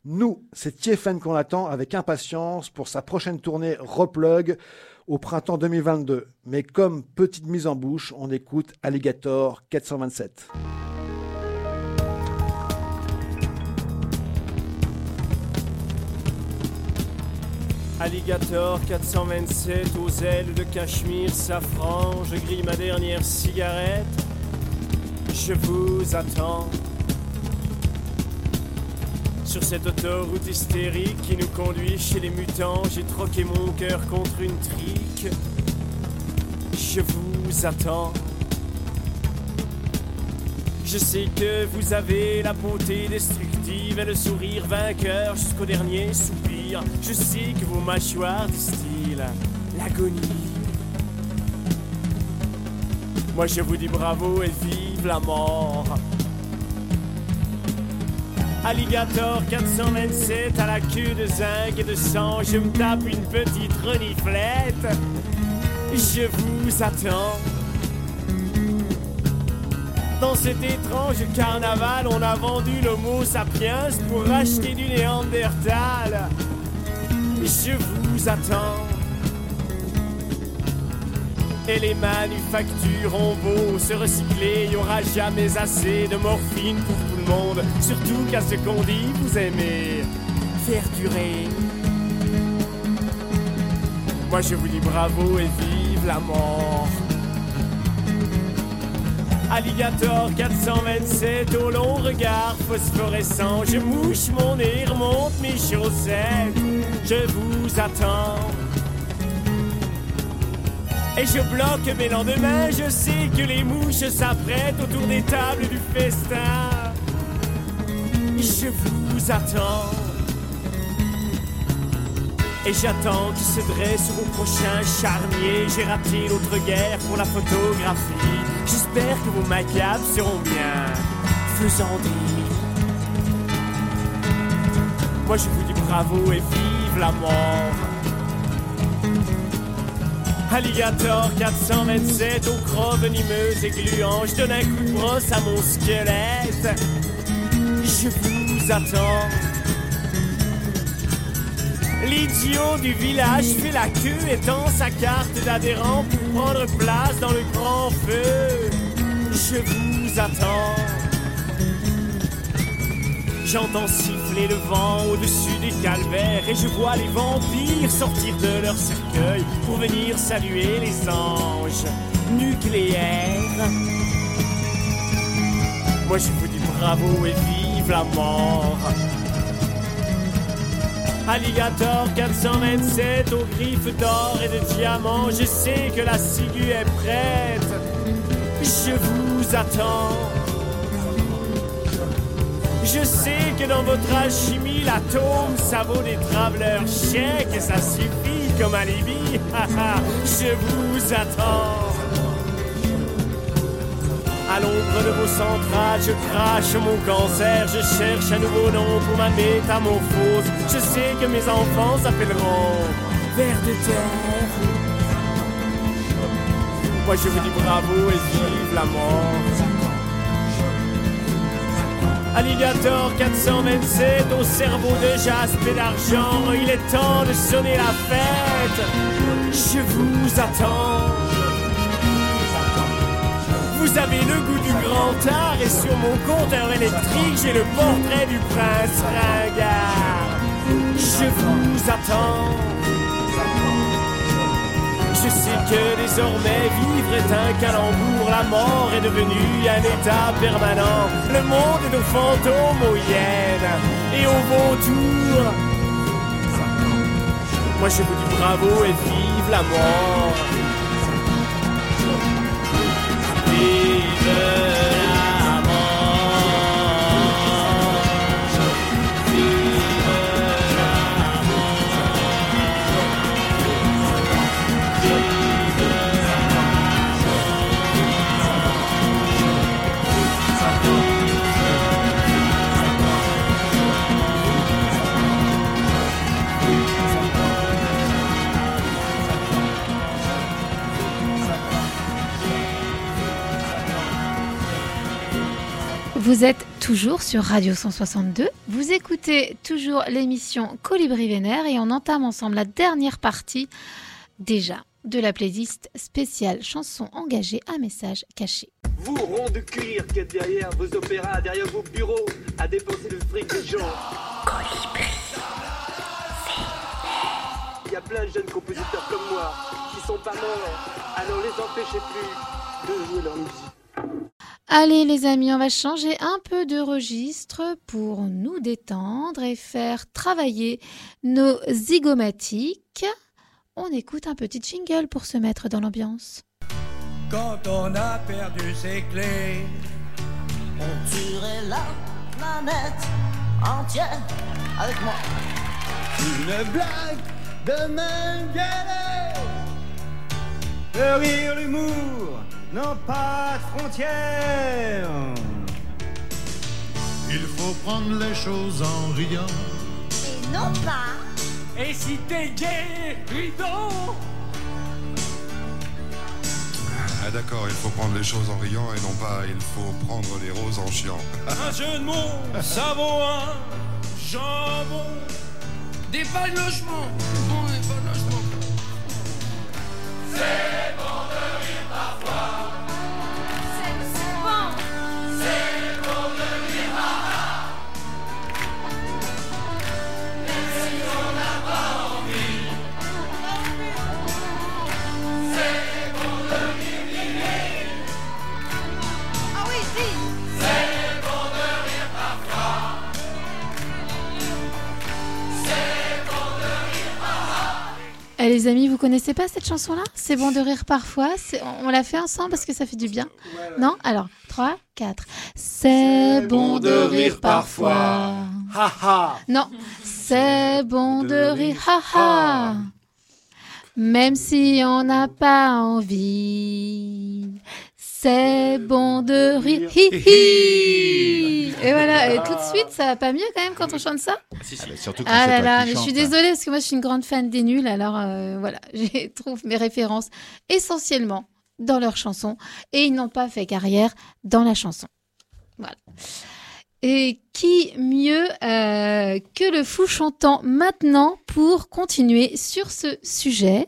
Speaker 6: Nous, c'est Thieffen qu'on attend avec impatience pour sa prochaine tournée Replug au printemps 2022. Mais comme petite mise en bouche, on écoute Alligator 427.
Speaker 17: Alligator 427 aux ailes de cachemire safran, je grille ma dernière cigarette. Je vous attends. Sur cette autoroute hystérique qui nous conduit chez les mutants, j'ai troqué mon cœur contre une trique. Je vous attends. Je sais que vous avez la beauté destructive et le sourire vainqueur jusqu'au dernier soupir. Je sais que vos mâchoires distillent l'agonie. Moi je vous dis bravo et vive la mort. Alligator 427 à la queue de zinc et de sang, je me tape une petite reniflette. Je vous attends. Dans cet étrange carnaval, on a vendu l'homo sapiens pour acheter du néandertal. Je vous attends. Et les manufactures ont beau se recycler, n'y aura jamais assez de morphine pour tout le monde. Surtout qu'à ce qu'on dit, vous aimez faire durer. Moi je vous dis bravo et vive la mort. Alligator 427 au long regard phosphorescent. Je mouche mon nez, remonte mes chaussettes. Je vous attends. Et je bloque mes lendemains. Je sais que les mouches s'apprêtent autour des tables du festin. Je vous attends. Et j'attends qu'il se dresse au prochain charnier. J'ai raté l'autre guerre pour la photographie. J'espère que vos macabres seront bien faisandis. Moi je vous dis bravo et vive la mort. Alligator 427, au croc venimeuse et gluant, je donne un coup de brosse à mon squelette. Je vous attends. L'idiot du village fait la queue et tend sa carte d'adhérent prendre place dans le grand feu. Je vous attends. J'entends siffler le vent au-dessus des calvaires et je vois les vampires sortir de leur cercueil pour venir saluer les anges nucléaires. Moi je vous dis bravo et vive la mort. Alligator 427 aux griffes d'or et de diamants, je sais que la ciguë est prête. Je vous attends. Je sais que dans votre alchimie, l'atome, ça vaut des travelers chèques et ça suffit comme alibi. Je vous attends. À l'ombre de vos centrales, je crache mon cancer, je cherche un nouveau nom pour ma métamorphose. Je sais que mes enfants s'appelleront vers de terre. Moi je vous dis bravo et vive la mort. Alligator 427 au cerveau de jaspe et d'argent, il est temps de sonner la fête. Je vous attends. Vous avez le goût du grand art et sur mon compteur électrique, j'ai le portrait du prince ringard. Je vous attends. Je sais que désormais vivre est un calembour, la mort est devenue un état permanent. Le monde est aux fantômes, aux hyènes et aux vautours. Moi je vous dis bravo et vive la mort. Vive
Speaker 5: Vous êtes toujours sur Radio 162. Vous écoutez toujours l'émission Colibri Vénère et on entame ensemble la dernière partie déjà de la playlist spéciale chansons engagées à message caché.
Speaker 21: Vous, ronds de cuir qui êtes derrière vos opéras, derrière vos bureaux, à dépenser le fric des gens. Il y a plein de jeunes compositeurs comme moi qui sont pas morts, alors les empêchez plus de jouer leur musique.
Speaker 5: Allez les amis, on va changer un peu de registre pour nous détendre et faire travailler nos zygomatiques. On écoute un petit jingle pour se mettre dans l'ambiance.
Speaker 22: Quand on a perdu ses clés, on tuerait la planète entière avec moi.
Speaker 23: Une blague de Mengele. N'ont pas de frontières.
Speaker 4: Il faut prendre les choses en riant.
Speaker 10: Et non pas.
Speaker 17: Et si t'es gay, rideau
Speaker 9: Ah d'accord, il faut prendre les choses en riant et non pas il faut prendre les roses en chiant.
Speaker 17: Un jeu de mots, ça vaut un jambon.
Speaker 24: Des pas de logement. Bon, des pas de logement.
Speaker 22: C'est bon de.
Speaker 10: C'est bon.
Speaker 22: C'est
Speaker 5: Eh, les amis, vous connaissez pas cette chanson-là? C'est bon de rire parfois. On l'a fait ensemble parce que ça fait du bien. Non? Alors, 3, 4. C'est bon de rire parfois.
Speaker 6: Haha.
Speaker 5: Non, c'est bon de rire, haha. Même si on n'a pas envie. C'est bon de rire. Hi, hi. Et voilà, et tout de suite, ça va pas mieux quand même quand on chante ça?
Speaker 12: Surtout quand
Speaker 5: Ah là là, mais je suis
Speaker 12: chantes.
Speaker 5: désolée parce que moi je suis une grande fan des nuls, alors euh, voilà, je trouve mes références essentiellement dans leurs chansons et ils n'ont pas fait carrière dans la chanson. Voilà. Et qui mieux euh, que le fou chantant maintenant pour continuer sur ce sujet?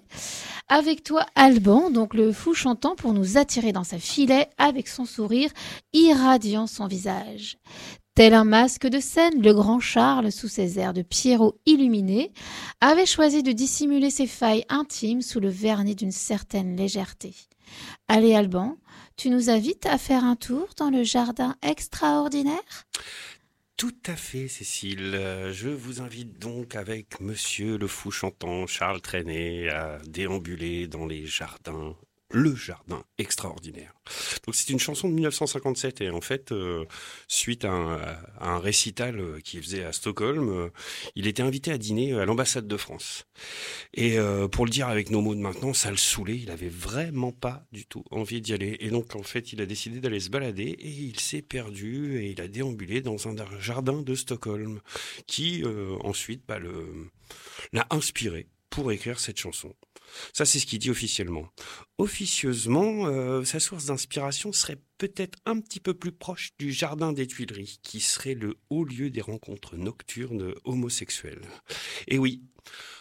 Speaker 5: Avec toi Alban, donc le fou chantant pour nous attirer dans sa filet avec son sourire irradiant son visage. Tel un masque de scène, le grand Charles, sous ses airs de Pierrot illuminé, avait choisi de dissimuler ses failles intimes sous le vernis d'une certaine légèreté. Allez Alban, tu nous invites à faire un tour dans le jardin extraordinaire?
Speaker 13: Tout à fait, Cécile. Je vous invite donc avec Monsieur le fou chantant Charles Trenet à déambuler dans les jardins. Le jardin extraordinaire. Donc c'est une chanson de 1957 et en fait, euh, suite à un, récital euh, qu'il faisait à Stockholm, euh, il était invité à dîner à l'ambassade de France. Et pour le dire avec nos mots de maintenant, ça le saoulait. Il avait vraiment pas du tout envie d'y aller. Et donc en fait, il a décidé d'aller se balader et il s'est perdu et il a déambulé dans un jardin de Stockholm qui ensuite bah, l'a inspiré pour écrire cette chanson. Ça, c'est ce qu'il dit officiellement. Officieusement, euh, sa source d'inspiration serait peut-être un petit peu plus proche du Jardin des Tuileries, qui serait le haut lieu des rencontres nocturnes homosexuelles. Et oui,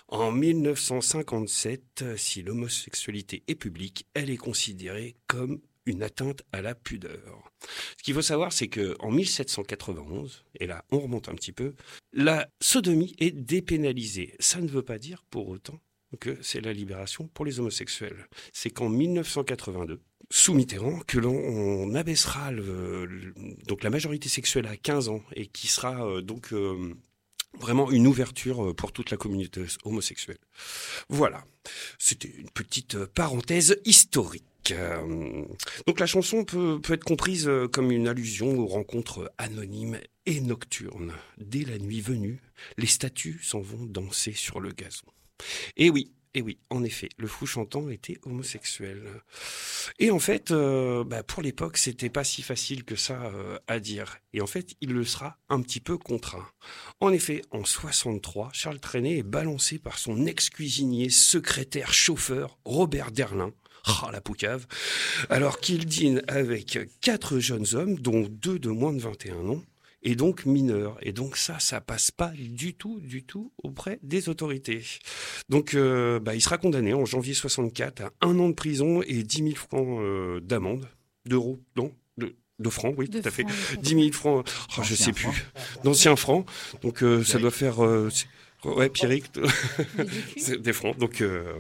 Speaker 13: en 1957, si l'homosexualité est publique, elle est considérée comme une atteinte à la pudeur. Ce qu'il faut savoir, c'est que en 1791, et là on remonte un petit peu, la sodomie est dépénalisée. Ça ne veut pas dire pour autant que c'est la libération pour les homosexuels. C'est qu'en 1982, sous Mitterrand, que l'on on abaissera donc la majorité sexuelle à 15 ans et qui sera euh, donc euh, vraiment une ouverture euh, pour toute la communauté homosexuelle. Voilà, c'était une petite parenthèse historique. Donc la chanson peut, être comprise comme une allusion aux rencontres anonymes et nocturnes. Dès la nuit venue, les statues s'en vont danser sur le gazon. Et oui, et oui, en effet, le fou chantant était homosexuel. Et en fait, euh, bah, pour l'époque, c'était pas si facile que ça euh, à dire. Et en fait, il le sera un petit peu contraint. En effet, en 63, Charles Trenet est balancé par son ex-cuisinier, secrétaire, chauffeur, Robert Derlin. Ah, la poucave. Alors qu'il dîne avec quatre jeunes hommes, dont deux de moins de 21 ans, et donc mineurs. Et donc ça, ça passe pas du tout, du tout auprès des autorités. Donc euh, bah, il sera condamné en janvier 64 à un an de prison et 10 000 francs euh, d'amende, d'euros, non de, de francs, oui,
Speaker 5: De
Speaker 13: tout à fait.
Speaker 5: francs, oui.
Speaker 13: 10 000 francs, oh, je sais plus, d'anciens francs. Donc euh, ça doit faire... euh, Ouais, Pierrick, c'est des francs. Donc, euh,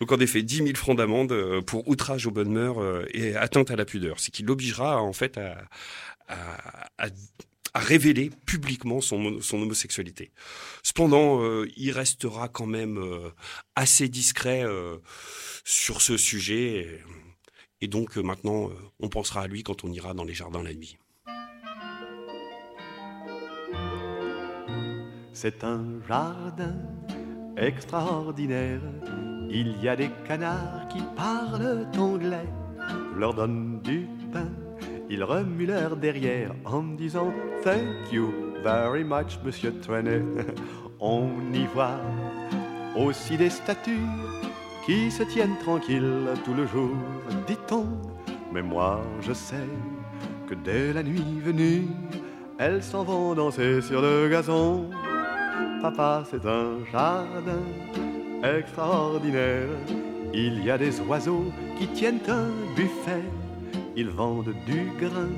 Speaker 13: donc en effet, 10 000 francs d'amende pour outrage aux bonnes mœurs et atteinte à la pudeur. C'est qui l'obligera en fait à, à, à- à révéler publiquement son, son homosexualité. Cependant, euh, il restera quand même euh, assez discret euh, sur ce sujet. Et, et donc maintenant, on pensera à lui quand on ira dans les jardins la nuit.
Speaker 25: C'est un jardin extraordinaire. Il y a des canards qui parlent anglais. Je leur donne du pain. Ils remuent leur derrière en disant Thank you very much, monsieur Trenet. On y voit aussi des statues qui se tiennent tranquilles tout le jour, dit-on. Mais moi, je sais que dès la nuit venue, elles s'en vont danser sur le gazon. Papa, c'est un jardin extraordinaire. Il y a des oiseaux qui tiennent un buffet. Ils vendent du grain,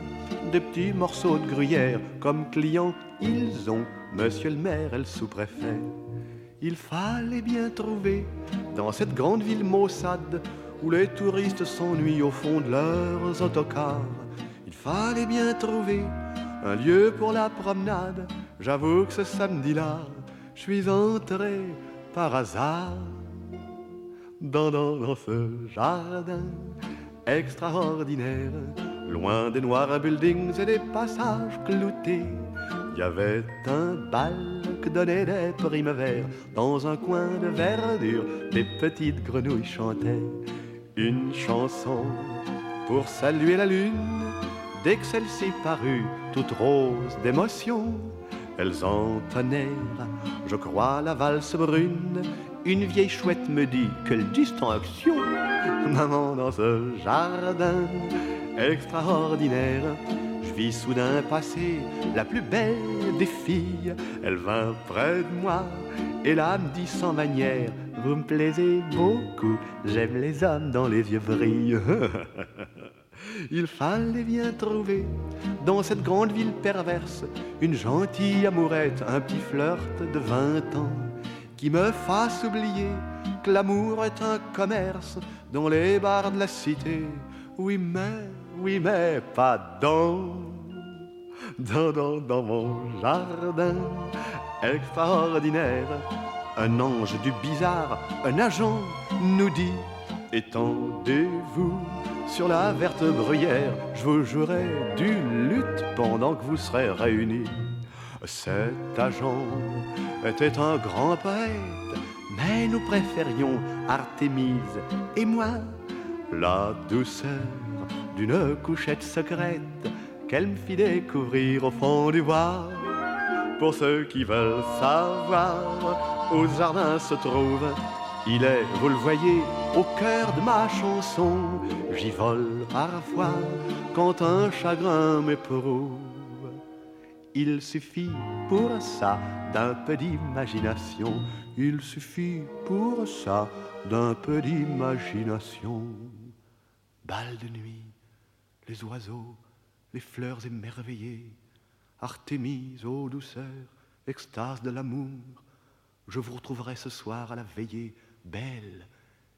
Speaker 25: des petits morceaux de gruyère. Comme clients, ils ont monsieur le maire et le sous-préfet. Il fallait bien trouver dans cette grande ville maussade où les touristes s'ennuient au fond de leurs autocars. Il fallait bien trouver un lieu pour la promenade. J'avoue que ce samedi-là, je suis entré par hasard dans, dans, dans ce jardin extraordinaire, loin des noirs buildings et des passages cloutés. Il y avait un bal que donnaient des primevères dans un coin de verdure. Des petites grenouilles chantaient une chanson pour saluer la lune. Dès que celle-ci parut, toute rose d'émotion, elles entonnèrent, je crois, la valse brune. Une vieille chouette me dit quelle distinction, maman, dans ce jardin extraordinaire. Je vis soudain passer la plus belle des filles. Elle vint près de moi et là me dit sans manière Vous me plaisez beaucoup, j'aime les hommes dont les yeux brillent. Il fallait bien trouver dans cette grande ville perverse une gentille amourette, un petit flirt de vingt ans qui me fasse oublier que l'amour est un commerce dans les bars de la cité. Oui, mais, oui, mais pas dans, dans, dans, dans mon jardin extraordinaire. Un ange du bizarre, un agent nous dit Étendez-vous sur la verte bruyère, je vous jouerai du lutte pendant que vous serez réunis. Cet agent était un grand poète, mais nous préférions Artémise et moi la douceur d'une couchette secrète qu'elle me fit découvrir au fond du bois. Pour ceux qui veulent savoir où jardin se trouve, il est, vous le voyez, au cœur de ma chanson. J'y vole parfois quand un chagrin m'éprouve. Il suffit pour ça d'un peu d'imagination. Il suffit pour ça d'un peu d'imagination. Bal de nuit, les oiseaux, les fleurs émerveillées, Artémise, ô douceur, extase de l'amour, je vous retrouverai ce soir à la veillée, belle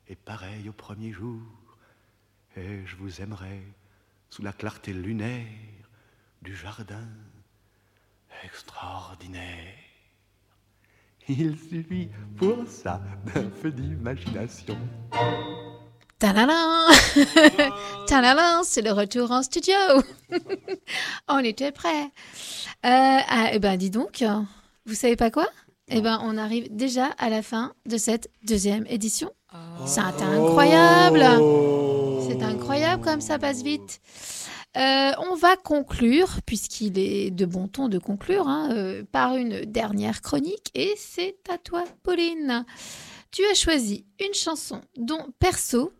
Speaker 25: et pareille au premier jour, et je vous aimerai sous la clarté lunaire du jardin extraordinaire. Il suffit pour ça d'un peu d'imagination.
Speaker 5: Tadadam Tadadam, c'est le retour en studio. on était prêts. Euh, ah, eh ben, dis donc, vous savez pas quoi? Eh ben, on arrive déjà à la fin de cette deuxième édition. C'est incroyable. C'est incroyable comme ça passe vite. Euh, on va conclure, puisqu'il est de bon ton de conclure, hein, euh, par une dernière chronique. Et c'est à toi, Pauline. Tu as choisi une chanson dont, perso,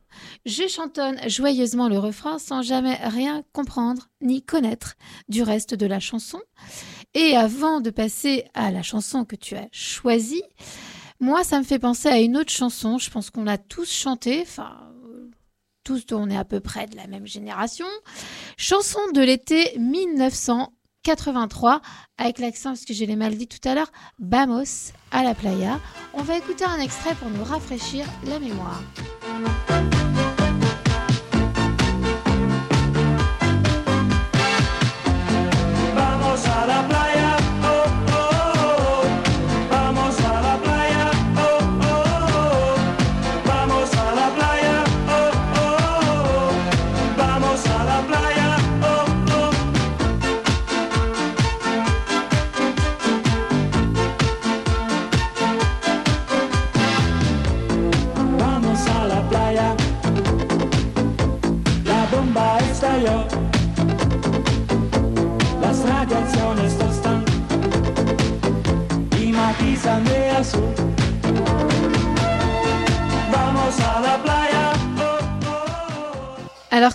Speaker 5: je chantonne joyeusement le refrain sans jamais rien comprendre ni connaître du reste de la chanson. Et avant de passer à la chanson que tu as choisie, moi, ça me fait penser à une autre chanson. Je pense qu'on l'a tous chantée. Enfin, tous, on est à peu près de la même génération. Chanson de l'été 1983, avec l'accent, parce que je l'ai mal dit tout à l'heure, Vamos à la playa. On va écouter un extrait pour nous rafraîchir la mémoire.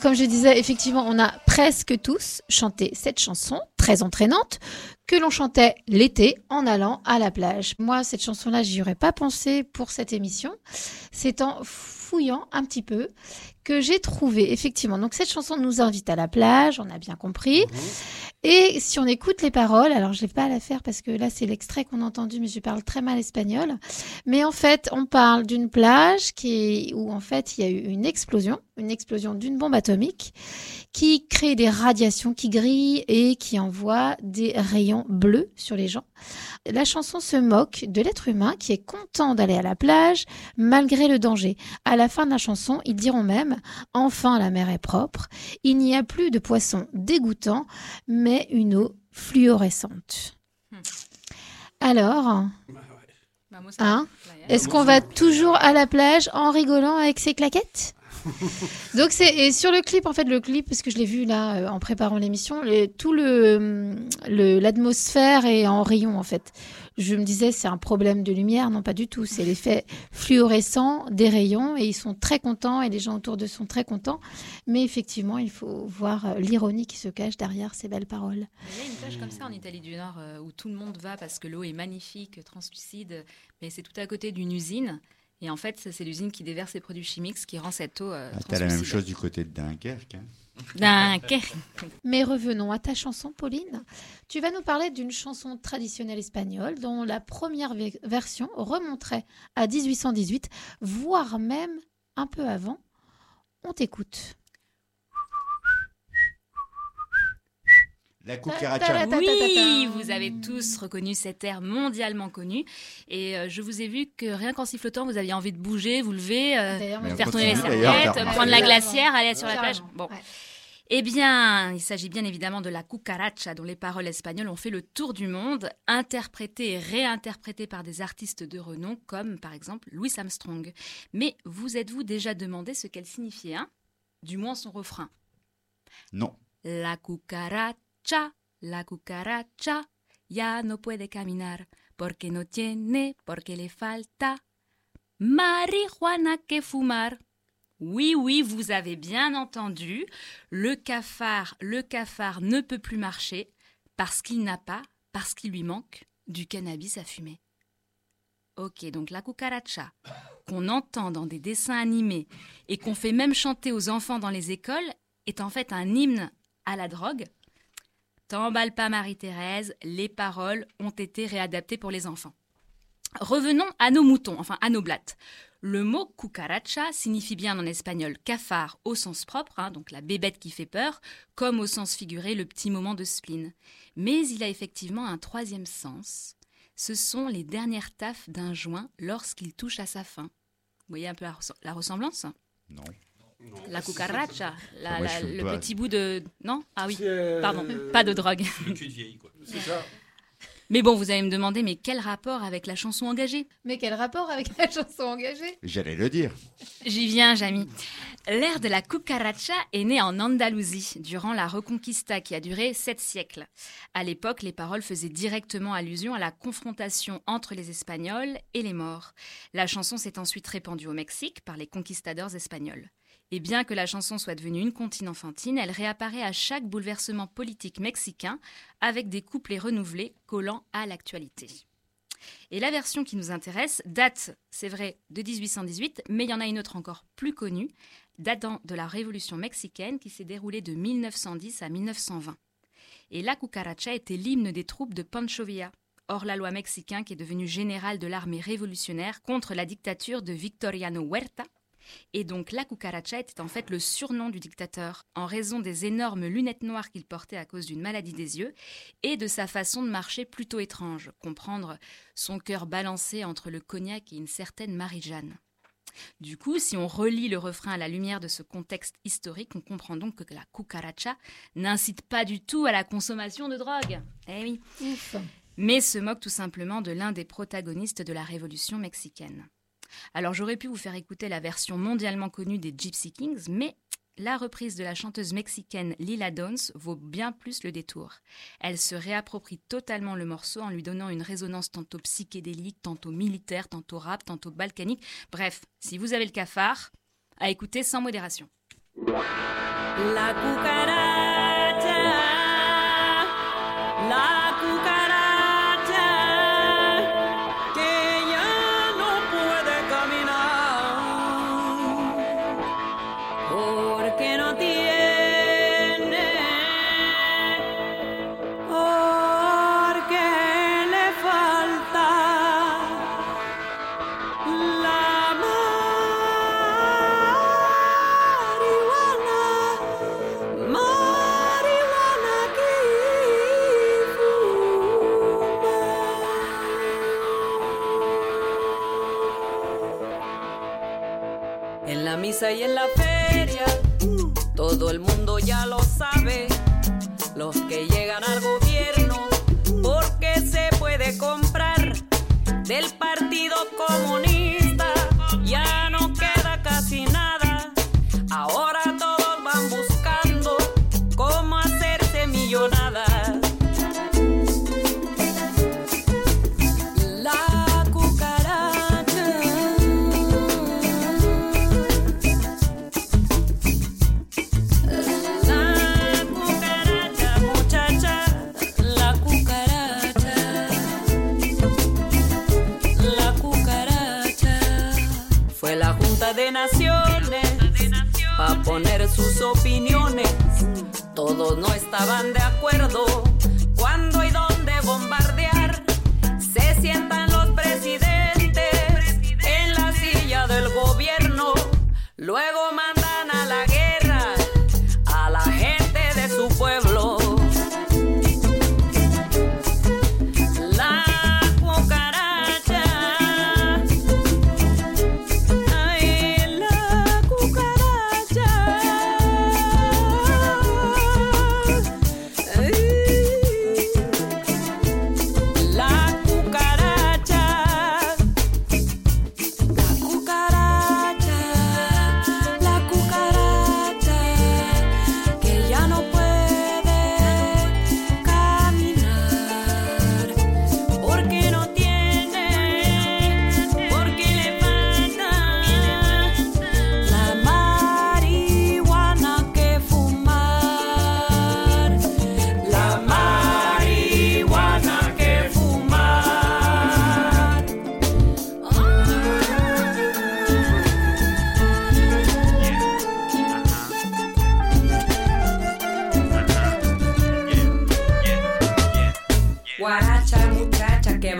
Speaker 5: Comme je disais, effectivement, on a presque tous chanté cette chanson très entraînante que l'on chantait l'été en allant à la plage. Moi, cette chanson-là, j'y aurais pas pensé pour cette émission. C'est en fouillant un petit peu que j'ai trouvé, effectivement. Donc, cette chanson nous invite à la plage, on a bien compris. Et si on écoute les paroles, alors je vais pas à la faire parce que là, c'est l'extrait qu'on a entendu, mais je parle très mal espagnol. Mais en fait, on parle d'une plage où en fait, il y a eu une explosion, une explosion d'une bombe atomique qui crée des radiations qui grillent et qui envoie des rayons bleus sur les gens. La chanson se moque de l'être humain qui est content d'aller à la plage malgré le danger. À la fin de la chanson, ils diront même Enfin la mer est propre, il n'y a plus de poissons dégoûtants, mais une eau fluorescente. Alors,
Speaker 26: Vamos à la
Speaker 5: hein,
Speaker 26: playa.
Speaker 5: est-ce qu'on va toujours à la plage en rigolant avec ses claquettes? Donc c'est et sur le clip en fait le clip parce que je l'ai vu là euh, en préparant l'émission tout le le- l'atmosphère est en rayon en fait. Je me disais c'est un problème de lumière non pas du tout c'est l'effet fluorescent des rayons et ils sont très contents et les gens autour d'eux sont très contents mais effectivement il faut voir euh, l'ironie qui se cache derrière ces belles paroles.
Speaker 26: Il y a une plage comme ça en Italie du Nord euh, où tout le monde va parce que l'eau est magnifique, translucide, mais c'est tout à côté d'une usine. Et en fait, c'est l'usine qui déverse ses produits chimiques, ce qui rend cette eau euh,
Speaker 12: Ah, T'as la même chose du côté de Dunkerque. hein.
Speaker 26: Dunkerque.
Speaker 5: Mais revenons à ta chanson, Pauline. Tu vas nous parler d'une chanson traditionnelle espagnole dont la première ve- version remonterait à 1818, voire même un peu avant. On t'écoute.
Speaker 12: La
Speaker 5: cucaracha.
Speaker 26: Oui, vous avez tous reconnu cet air mondialement connu. Et euh, je vous ai vu que rien qu'en sifflotant, vous aviez envie de bouger, vous lever, euh, faire tourner les serviettes,
Speaker 12: carrément.
Speaker 26: prendre la glacière, aller sur la plage. Bon.
Speaker 5: ouais.
Speaker 26: Eh bien, il s'agit bien évidemment de la cucaracha, dont les paroles espagnoles ont fait le tour du monde, interprétées et réinterprétées par des artistes de renom, comme par exemple Louis Armstrong. Mais vous êtes-vous déjà demandé ce qu'elle signifiait, hein? Du moins son refrain.
Speaker 12: Non.
Speaker 26: La cucaracha, la cucaracha, ya no puede caminar, porque no tiene, porque le falta marihuana que fumar. Oui, oui, vous avez bien entendu. Le cafard, le cafard ne peut plus marcher parce qu'il n'a pas, parce qu'il lui manque du cannabis à fumer. Ok, donc la cucaracha, qu'on entend dans des dessins animés et qu'on fait même chanter aux enfants dans les écoles, est en fait un hymne à la drogue. T'emballe pas Marie-Thérèse, les paroles ont été réadaptées pour les enfants. Revenons à nos moutons, enfin à nos blattes. Le mot cucaracha signifie bien en espagnol cafard au sens propre, hein, donc la bébête qui fait peur, comme au sens figuré le petit moment de spleen. Mais il a effectivement un troisième sens. Ce sont les dernières taffes d'un joint lorsqu'il touche à sa fin. Vous voyez un peu la, res- la ressemblance?
Speaker 12: Non.
Speaker 26: La cucaracha, la- la-
Speaker 12: fume
Speaker 26: le
Speaker 12: pas.
Speaker 26: petit bout de... Non Ah oui,
Speaker 6: euh,
Speaker 26: pardon, pas de drogue.
Speaker 13: Le cul de vieille, quoi.
Speaker 6: C'est ça.
Speaker 26: Mais bon, vous allez me demander, mais quel rapport avec la chanson engagée?
Speaker 5: Mais quel rapport avec la chanson engagée?
Speaker 12: J'allais le dire.
Speaker 26: J'y viens, Jamy. L'ère de la cucaracha est née en Andalousie, durant la Reconquista qui a duré sept siècles. À l'époque, les paroles faisaient directement allusion à la confrontation entre les Espagnols et les Morts. La chanson s'est ensuite répandue au Mexique par les conquistadors espagnols. Et bien que la chanson soit devenue une comptine enfantine, elle réapparaît à chaque bouleversement politique mexicain avec des couplets renouvelés collant à l'actualité. Et la version qui nous intéresse date, c'est vrai, de 1818, mais il y en a une autre encore plus connue, datant de la Révolution mexicaine qui s'est déroulée de 1910 à 1920. Et la cucaracha était l'hymne des troupes de Pancho Villa, hors la loi mexicain qui est devenu général de l'armée révolutionnaire contre la dictature de Victoriano Huerta. Et donc la cucaracha était en fait le surnom du dictateur, en raison des énormes lunettes noires qu'il portait à cause d'une maladie des yeux, et de sa façon de marcher plutôt étrange, comprendre son cœur balancé entre le cognac et une certaine Marie-Jeanne. Du coup, si on relit le refrain à la lumière de ce contexte historique, on comprend donc que la cucaracha n'incite pas du tout à la consommation de drogue. Eh oui. Mais se moque tout simplement de l'un des protagonistes de la révolution mexicaine. Alors j'aurais pu vous faire écouter la version mondialement connue des Gypsy Kings, mais la reprise de la chanteuse mexicaine Lila Downs vaut bien plus le détour. Elle se réapproprie totalement le morceau en lui donnant une résonance tantôt psychédélique, tantôt militaire, tantôt rap, tantôt balkanique. Bref, si vous avez le cafard, à écouter sans modération.
Speaker 10: Pues 16 en la feria. Todo el mundo ya lo sabe. Los que llegan. Todos no estaban de acuerdo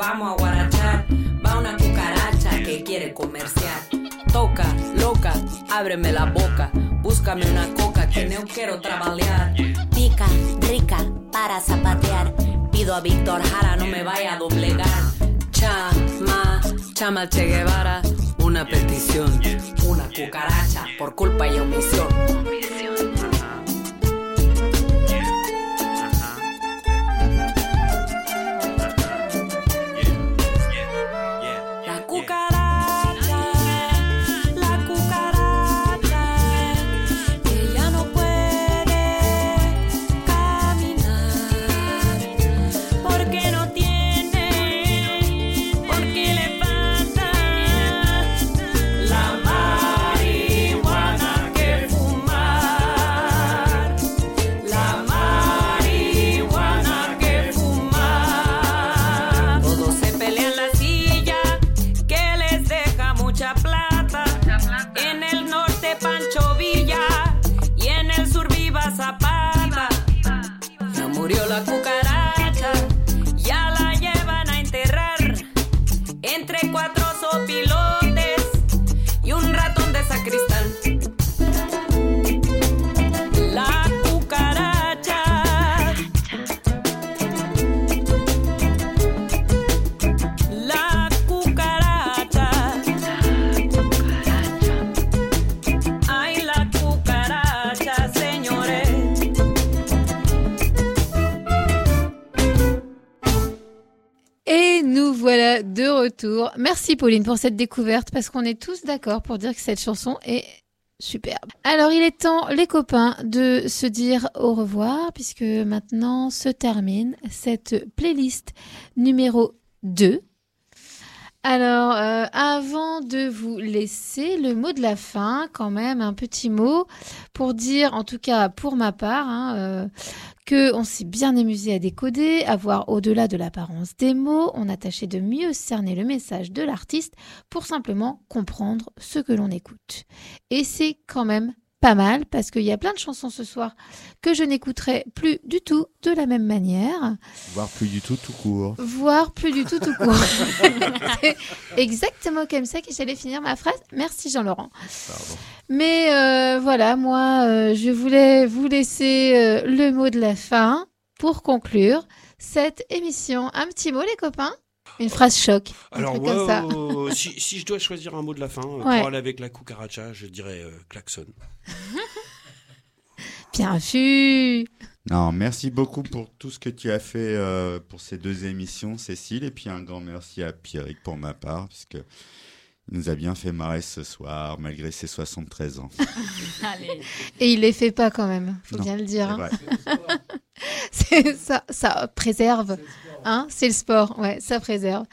Speaker 10: vamos a guarachar. Va una cucaracha que quiere comerciar. Toca, loca, ábreme la boca. Búscame una coca que no quiero trabajar.
Speaker 27: Pica, rica, para zapatear.
Speaker 10: Pido a Víctor Jara, no me vaya a doblegar. Chama, chama Che Guevara. Una petición, una cucaracha por culpa y omisión.
Speaker 5: Merci Pauline pour cette découverte parce qu'on est tous d'accord pour dire que cette chanson est superbe. Alors il est temps les copains de se dire au revoir puisque maintenant se termine cette playlist numéro 2. Alors, euh, avant de vous laisser le mot de la fin, quand même, un petit mot pour dire, en tout cas pour ma part, hein, euh, que s'est bien amusé à décoder, à voir au-delà de l'apparence des mots, on a tâché de mieux cerner le message de l'artiste pour simplement comprendre ce que l'on écoute. Et c'est quand même pas mal parce qu'il y a plein de chansons ce soir que je n'écouterai plus du tout de la même manière
Speaker 12: Voire plus du tout tout court.
Speaker 5: voire plus du tout tout court. C'est exactement comme ça que j'allais finir ma phrase. Merci Jean-Laurent. Mais euh, voilà, moi, euh, je voulais vous laisser euh, le mot de la fin pour conclure cette émission. Un petit mot, les copains? Une phrase choc. Un
Speaker 13: Alors,
Speaker 5: truc
Speaker 13: ouais,
Speaker 5: comme ça.
Speaker 13: euh, si, si je dois choisir un mot de la fin euh,
Speaker 5: Ouais.
Speaker 13: pour aller avec la cucaracha, je dirais euh, klaxon.
Speaker 5: Bien vu.
Speaker 12: Non, merci beaucoup pour tout ce que tu as fait euh, pour ces deux émissions, Cécile, et puis un grand merci à Pierrick pour ma part, puisque il nous a bien fait marrer ce soir, malgré ses 73 ans.
Speaker 26: Allez.
Speaker 5: Et il les fait pas quand même, faut
Speaker 12: Non,
Speaker 5: bien le dire. hein. C'est ça, ça préserve. Hein, c'est le sport, ouais, ça préserve.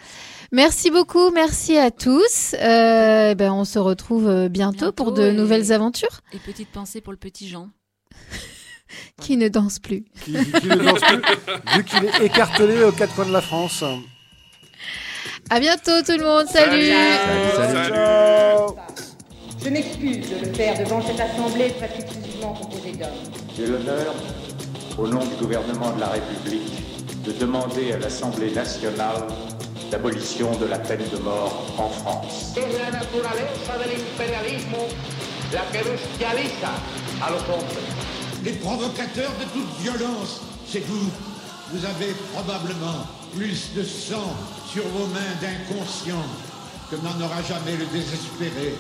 Speaker 5: Merci beaucoup, merci à tous. Euh, ben, on se retrouve euh, bientôt, pour de
Speaker 26: et-
Speaker 5: nouvelles aventures.
Speaker 26: Et petite pensée pour le petit Jean.
Speaker 5: Qui ne danse plus.
Speaker 6: Qui, qui ne danse plus, vu qu'il est écartelé aux quatre coins de la France.
Speaker 5: À bientôt tout le monde, salut.
Speaker 6: Salut, salut. Ciao.
Speaker 1: Je m'excuse de le faire devant cette assemblée presque exclusivement composée d'hommes.
Speaker 28: J'ai l'honneur, au nom du gouvernement de la République, de demander à l'Assemblée nationale l'abolition de la peine de mort en France.
Speaker 29: Es la naturaleza del imperialismo la que bestializa a los hombres.
Speaker 4: Les provocateurs de toute violence, c'est vous. Vous avez probablement plus de sang sur vos mains d'inconscients que n'en aura jamais le désespéré.